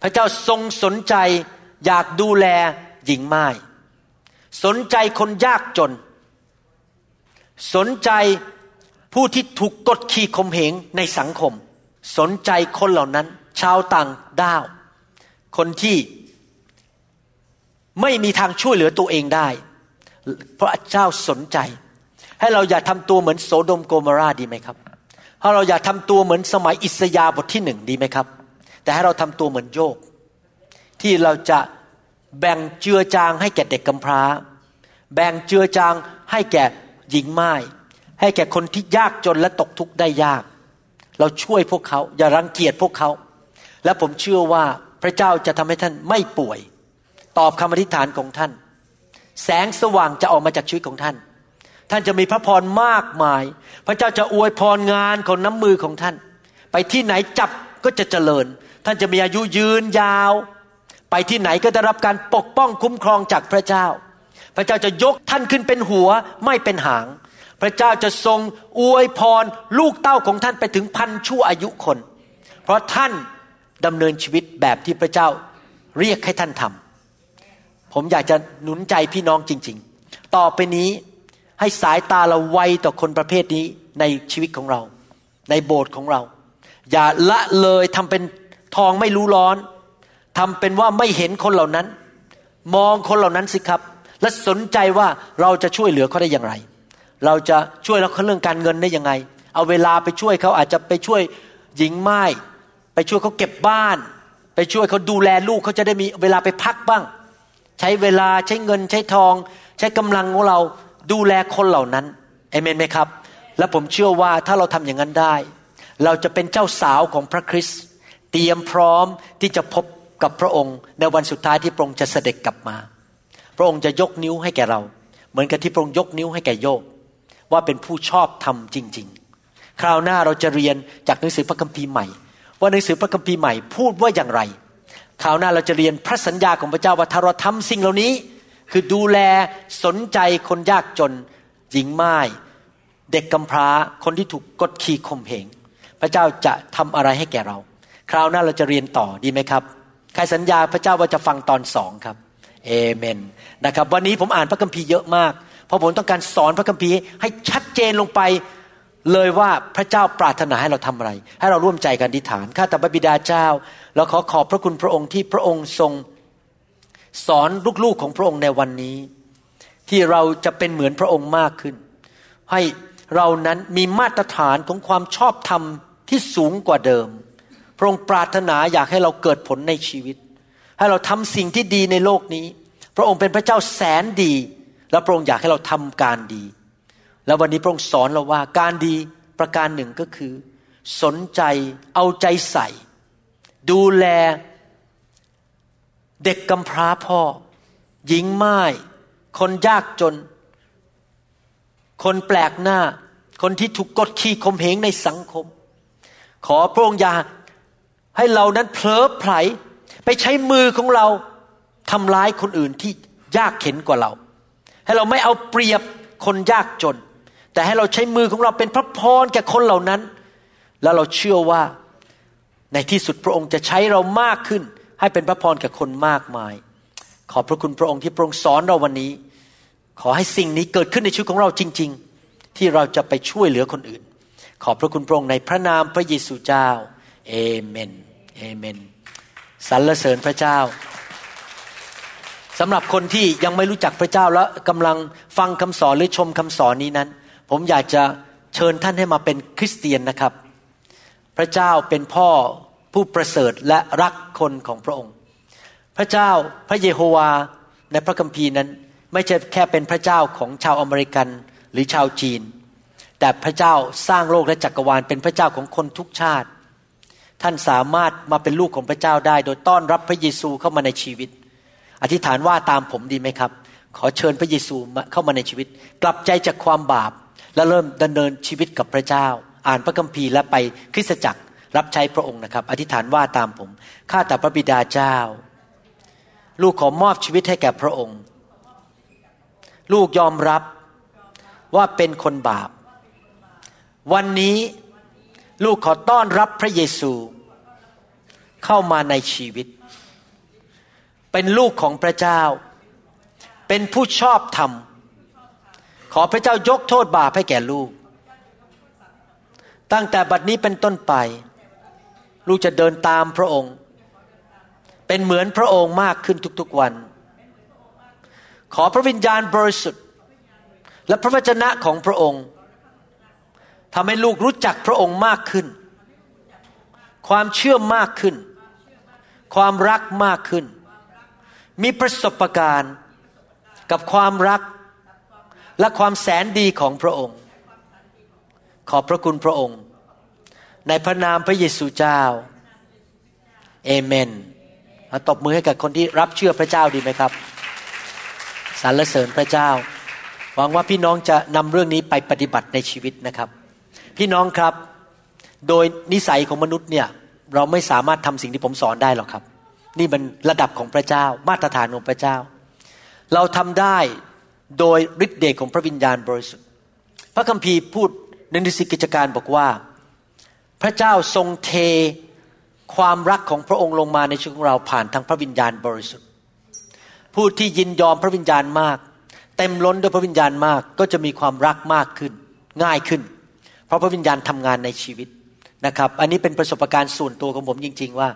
พระเจ้าทรงสนใจอยากดูแลหญิงไม้สนใจคนยากจน สนใจผู้ที่ถูกกดขี่ข่มเหงในสังคม สนใจคนเหล่านั้น ชาวต่างด้าว คนที่ ไม่มีทางช่วยเหลือตัวเองได้ เพราะเจ้าสนใจ ให้เราอย่าทำตัวเหมือนโสโดมโกมราดีไหมครับถ้าเราอย่าทำตัวเหมือนสมัยอิสยาบทที่หนึ่งดีไหมครับ แต่ให้เราทำตัวเหมือนโยกที่เราจะแบ่งเจือจางให้แก่เด็กกำพร้า แบ่งเจือจางให้แก่หญิงไม้ให้แก่คนที่ยากจนและตกทุกข์ได้ยาก เราช่วยพวกเขา อย่ารังเกียจพวกเขา และผมเชื่อว่าพระเจ้าจะทำให้ท่านไม่ป่วย ตอบคำอธิษฐานของท่าน แสงสว่างจะออกมาจากชีวิตของท่าน ท่านจะมีพระพรมากมาย พระเจ้าจะอวยพรงานของน้ำมือของท่าน ไปที่ไหนจับก็จะเจริญ ท่านจะมีอายุยืนยาว ไปที่ไหนก็ได้รับการปกป้องคุ้มครองจากพระเจ้า พระเจ้าจะยกท่านขึ้นเป็นหัวไม่เป็นหาง พระเจ้าจะทรงอวยพรลูกเต้าของท่านไปถึงพันชั่วอายุคน เพราะท่านดำเนินชีวิตแบบที่พระเจ้าเรียกให้ท่านทำ ผมอยากจะหนุนใจพี่น้องจริง ๆ ต่อไปนี้ให้สายตาเราไวต่อคนประเภทนี้ในชีวิตของเรา ในโบสถ์ของเรา อย่าละเลยทำเป็นทองไม่รู้ร้อนทำเป็นว่าไม่เห็นคนเหล่านั้น มองคนเหล่านั้นสิครับ และสนใจว่าเราจะช่วยเหลือเขาได้อย่างไร เราจะช่วยเขาเรื่องการเงินได้ยังไง เอาเวลาไปช่วยเขาอาจจะไปช่วยหญิงไม้ไปช่วยเขาเก็บบ้าน ไปช่วยเขาดูแลลูกเขาจะได้มีเวลาไปพักบ้าง ใช้เวลาใช้เงินใช้ทอง ใช้กำลังของเราดูแลคนเหล่านั้นเอเมนไหมครับ และผมเชื่อว่าถ้าเราทำอย่างนั้นได้ เราจะเป็นเจ้าสาวของพระคริสต์เตรียมพร้อมที่จะพบกับพระองค์ ในวันสุดท้ายที่พระองค์จะเสด็จกลับมา พระองค์จะยกนิ้วให้แก่เรา เหมือนกับที่พระองค์ยกนิ้วให้แก่โยบว่าเป็นผู้ชอบทำจริง ๆ คราวหน้าเราจะเรียนจากหนังสือพระคัมภีร์ใหม่ ว่าหนังสือพระคัมภีร์ใหม่พูดว่าอย่างไร คราวหน้าเราจะเรียนพระสัญญาของพระเจ้าว่าถ้าเราทำสิ่งเหล่านี้ คือดูแลสนใจคนยากจนหญิงไม้เด็กกำพร้าคนที่ถูกกดขี่ข่มเหง พระเจ้าจะทำอะไรให้แก่เรา คราวหน้าเราจะเรียนต่อดีไหมครับ ใครสัญญาพระเจ้าว่าจะฟังตอนสองครับเอเมนนะครับ วันนี้ผมอ่านพระคัมภีร์เยอะมาก เพราะผมต้องการสอนพระคัมภีร์ให้ชัดเจนลงไป เลยว่าพระเจ้าปรารถนาให้เราทำอะไร ให้เราร่วมใจกันดิษฐานข้าแต่พระบิดาเจ้า เราขอขอบพระคุณพระองค์ที่พระองค์ทรงสอนลูกๆของพระองค์ในวันนี้ ที่เราจะเป็นเหมือนพระองค์มากขึ้น ให้เรานั้นมีมาตรฐานของความชอบธรรมที่สูงกว่าเดิม พระองค์ปรารถนาอยากให้เราเกิดผลในชีวิต ให้เราทำสิ่งที่ดีในโลกนี้ พระองค์เป็นพระเจ้าแสนดี แล้วพระองค์อยากให้เราทำการดี แล้ววันนี้พระองค์สอนเราว่าการดีประการหนึ่งก็คือ สนใจเอาใจใส่ ดูแล เด็กกำพร้าพ่อ หญิงไม้คนยากจน คนแปลกหน้า คนที่ถูกกดขี่ข่มเหงในสังคม ขอพระองค์อย่าให้เรานั้นเผลอไผลไปใช้มือของเราทำร้ายคนอื่นที่ยากเข็นกว่าเรา ให้เราไม่เอาเปรียบคนยากจน แต่ให้เราใช้มือของเราเป็นพระพรแก่คนเหล่านั้น แล้วเราเชื่อว่าในที่สุดพระองค์จะใช้เรามากขึ้น ให้เป็นพระพรแก่คนมากมาย ขอบพระคุณพระองค์ที่พระองค์สอนเราวันนี้ ขอให้สิ่งนี้เกิดขึ้นในชีวิตของเราจริง ๆ ที่เราจะไปช่วยเหลือคนอื่น ขอบพระคุณพระองค์ในพระนามพระเยซูเจ้าเอเมนเอเมนสรรเสริญพระเจ้าสำหรับคนที่ยังไม่รู้จักพระเจ้าและกำลังฟังคำสอนหรือชมคำสอนนี้นั้น ผมอยากจะเชิญท่านให้มาเป็นคริสเตียนนะครับ พระเจ้าเป็นพ่อผู้ประเสริฐและรักคนของพระองค์ พระเจ้าพระเยโฮวาในพระคัมภีร์นั้น ไม่ใช่แค่เป็นพระเจ้าของชาวอเมริกันหรือชาวจีน แต่พระเจ้าสร้างโลกและจักรวาลเป็นพระเจ้าของคนทุกชาติ ท่านสามารถมาเป็นลูกของพระเจ้าได้ โดยต้อนรับพระเยซูเข้ามาในชีวิต อธิษฐานว่าตามผมดีไหมครับ ขอเชิญพระเยซูเข้ามาในชีวิต กลับใจจากความบาป และเริ่มดำเนินชีวิตกับพระเจ้า อ่านพระคัมภีร์และไปคริสตจักรรับใช้พระองค์นะครับ อธิษฐานว่าตามผมข้าแต่พระบิดาเจ้า ลูกขอมอบชีวิตให้แก่พระองค์ ลูกยอมรับว่าเป็นคนบาป วันนี้ลูกขอต้อนรับพระเยซู เข้ามาในชีวิต เป็นลูกของพระเจ้า เป็นผู้ชอบธรรม ขอพระเจ้ายกโทษบาปให้แก่ลูก ตั้งแต่บัดนี้เป็นต้นไป ลูกจะเดินตามพระองค์ เป็นเหมือนพระองค์มากขึ้นทุกๆวัน ขอพระวิญญาณบริสุทธิ์ และพระวจนะของพระองค์ทำให้ลูกรู้จักพระองค์มากขึ้น ความเชื่อมากขึ้น ความรักมากขึ้น มีประสบการณ์กับความรัก และความแสนดีของพระองค์ ขอบพระคุณพระองค์ ในพระนามพระเยซูเจ้าเอเมนมาตบมือให้กับคนที่รับเชื่อพระเจ้าดีไหมครับสรรเสริญพระเจ้า หวังว่าพี่น้องจะนำเรื่องนี้ไปปฏิบัติในชีวิตนะครับ พี่น้องครับ โดยนิสัยของมนุษย์เนี่ยเราไม่สามารถทำสิ่งที่ผมสอนได้หรอกครับ นี่มันระดับของพระเจ้า มาตรฐานของพระเจ้า เราทำได้ โดยฤทธิ์เดชของพระวิญญาณบริสุทธิ์ พระคัมภีร์พูดในนิสิกิจการบอกว่า พระเจ้าทรงเทความรักของพระองค์ลงมาในชีวิตของเราผ่านทางพระวิญญาณบริสุทธิ์ ผู้ที่ยินยอมพระวิญญาณมาก เต็มล้นด้วยพระวิญญาณมากก็จะมีความรักมากขึ้น ง่ายขึ้น เพราะพระวิญญาณทำงานในชีวิตนะครับ อันนี้เป็นประสบการณ์ส่วนตัวของผมจริง ๆ ว่า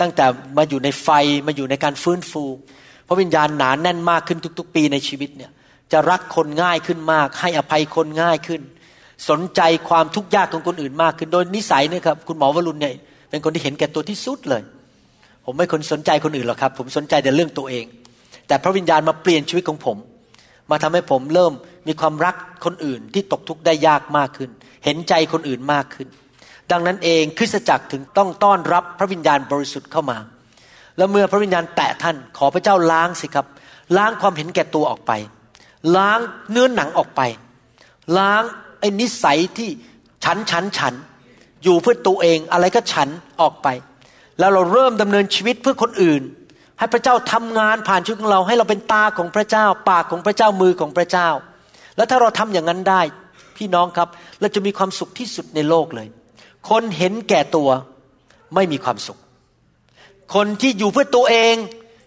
ตั้งแต่มาอยู่ในไฟมาอยู่ในการฟื้นฟู พระวิญญาณหนานแน่นมากขึ้นทุก ๆ ปีในชีวิตเนี่ย จะรักคนง่ายขึ้นมาก ให้อภัยคนง่ายขึ้น สนใจความทุกข์ยากของคนอื่นมากขึ้น โดยนิสัยเนี่ยครับคุณหมอวรุณเนี่ยเป็นคนที่เห็นแก่ตัวที่สุดเลย ผมไม่คนสนใจคนอื่นหรอกครับ ผมสนใจแต่เรื่องตัวเอง แต่พระวิญญาณมาเปลี่ยนชีวิตของผม มาทำให้ผมเริ่มมีความรักคนอื่นที่ตกทุกข์ได้ยากมากขึ้น เห็นใจคนอื่นมากขึ้น ดังนั้นเองคริสตจักรถึงต้องต้อนรับพระวิญญาณบริสุทธิ์เข้ามา แล้วเมื่อพระวิญญาณแตะท่านขอพระเจ้าล้างสิครับ ล้างความเห็นแก่ตัวออกไป ล้างเนื้อหนังออกไป ล้างไอ้นิสัยที่ฉันฉันฉัน อยู่เพื่อตัวเองอะไรก็ฉันออกไป แล้วเราเริ่มดำเนินชีวิตเพื่อคนอื่น ให้พระเจ้าทำงานผ่านชีวิตของเราให้เราเป็นตาของพระเจ้า ปากของพระเจ้ามือของพระเจ้า แล้วถ้าเราทำอย่างนั้นได้ พี่น้องครับเราจะมีความสุขที่สุดในโลกเลย คนเห็นแก่ตัวไม่มีความสุข คนที่อยู่เพื่อตัวเอง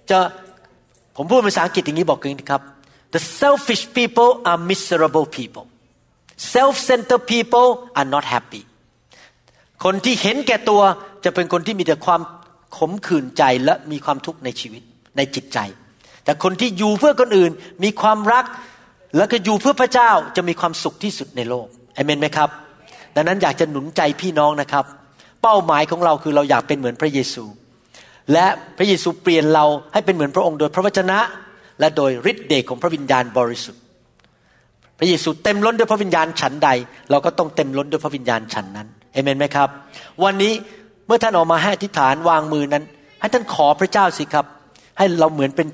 จะผมพูดภาษาอังกฤษอย่างนี้บอกกันครับ the selfish people are miserable people self-centered people are not happy คนที่เห็นแก่ตัวจะเป็นคนที่มีแต่ความขมขื่นใจและมีความทุกข์ในชีวิตในจิตใจ แต่คนที่อยู่เพื่อคนอื่นมีความรักแล้วก็อยู่เพื่อพระเจ้าจะมีความสุขที่สุดในโลกเอเมนไหมครับ ดังนั้นอยากจะหนุนใจพี่น้องนะครับ เป้าหมายของเราคือเราอยากเป็นเหมือนพระเยซู และพระเยซูเปลี่ยนเราให้เป็นเหมือนพระองค์โดยพระวจนะ และโดยฤทธิ์เดชของพระวิญญาณบริสุทธิ์ พระเยซูเต็มล้นด้วยพระวิญญาณฉันใด เราก็ต้องเต็มล้นด้วยพระวิญญาณฉันนั้นเอเมนไหมครับ วันนี้เมื่อท่านออกมาให้อธิษฐานวางมือนั้น ให้ท่านขอพระเจ้าสิครับ ให้เราเหมือนเป็น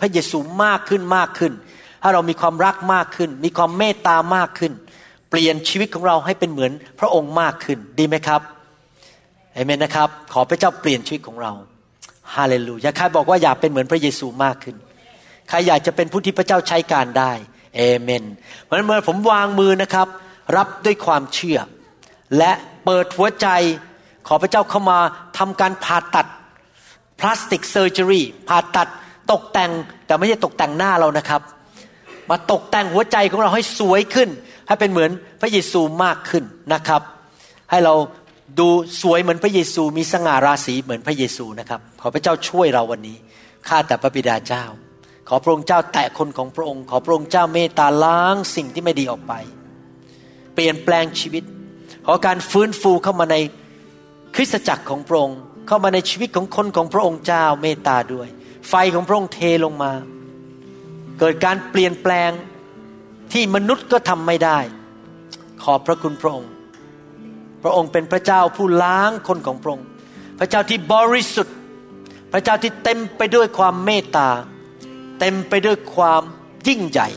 พระเยซูมากขึ้นมากขึ้นให้เรามีความรักมากขึ้น มีความเมตตามากขึ้น เปลี่ยนชีวิตของเราให้เป็นเหมือนพระองค์มากขึ้น ดีไหมครับเอเมนนะครับ ขอพระเจ้าเปลี่ยนชีวิตของเรา ฮาเลลูยาใครบอกว่าอยากเป็นเหมือนพระเยซูมากขึ้น ใครอยากจะเป็นผู้ที่พระเจ้าใช้การได้เอเมน เพราะนั้นเมื่อผมวางมือนะครับ รับด้วยความเชื่อ และเปิดหัวใจขอพระเจ้าเข้ามาทำการผ่าตัด plastic surgery ผ่าตัดตกแต่งแต่ไม่ใช่ตกแต่งหน้าเรานะครับ มาตกแต่งหัวใจของเราให้สวยขึ้น ให้เป็นเหมือนพระเยซูมากขึ้นนะครับ ให้เราดูสวยเหมือนพระเยซูมีสง่าราศีเหมือนพระเยซูนะครับ ขอพระเจ้าช่วยเราวันนี้ข้าแต่พระบิดาเจ้า ขอพระองค์เจ้าแตะคนของพระองค์ ขอพระองค์เจ้าเมตตาล้างสิ่งที่ไม่ดีออกไป เปลี่ยนแปลงชีวิต ขอการฟื้นฟูเข้ามาในคริสตจักรของพระองค์ เข้ามาในชีวิตของคนของพระองค์เจ้าเมตตาด้วย ไฟของพระองค์เทลงมา เกิดการเปลี่ยนแปลงที่มนุษย์ก็ทำไม่ได้ ขอบพระคุณพระองค์ พระองค์เป็นพระเจ้าผู้ล้างคนของพระองค์ พระเจ้าที่บริสุทธิ์ พระเจ้าที่เต็มไปด้วยความเมตตา เต็มไปด้วยความยิ่งใหญ่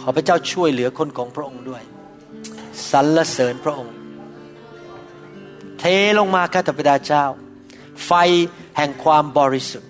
ขอพระเจ้าช่วยเหลือคนของพระองค์ด้วยสรรเสริญพระองค์ เทลงมาข้าแต่พระดาเจ้า ไฟแห่งความบริสุทธิ์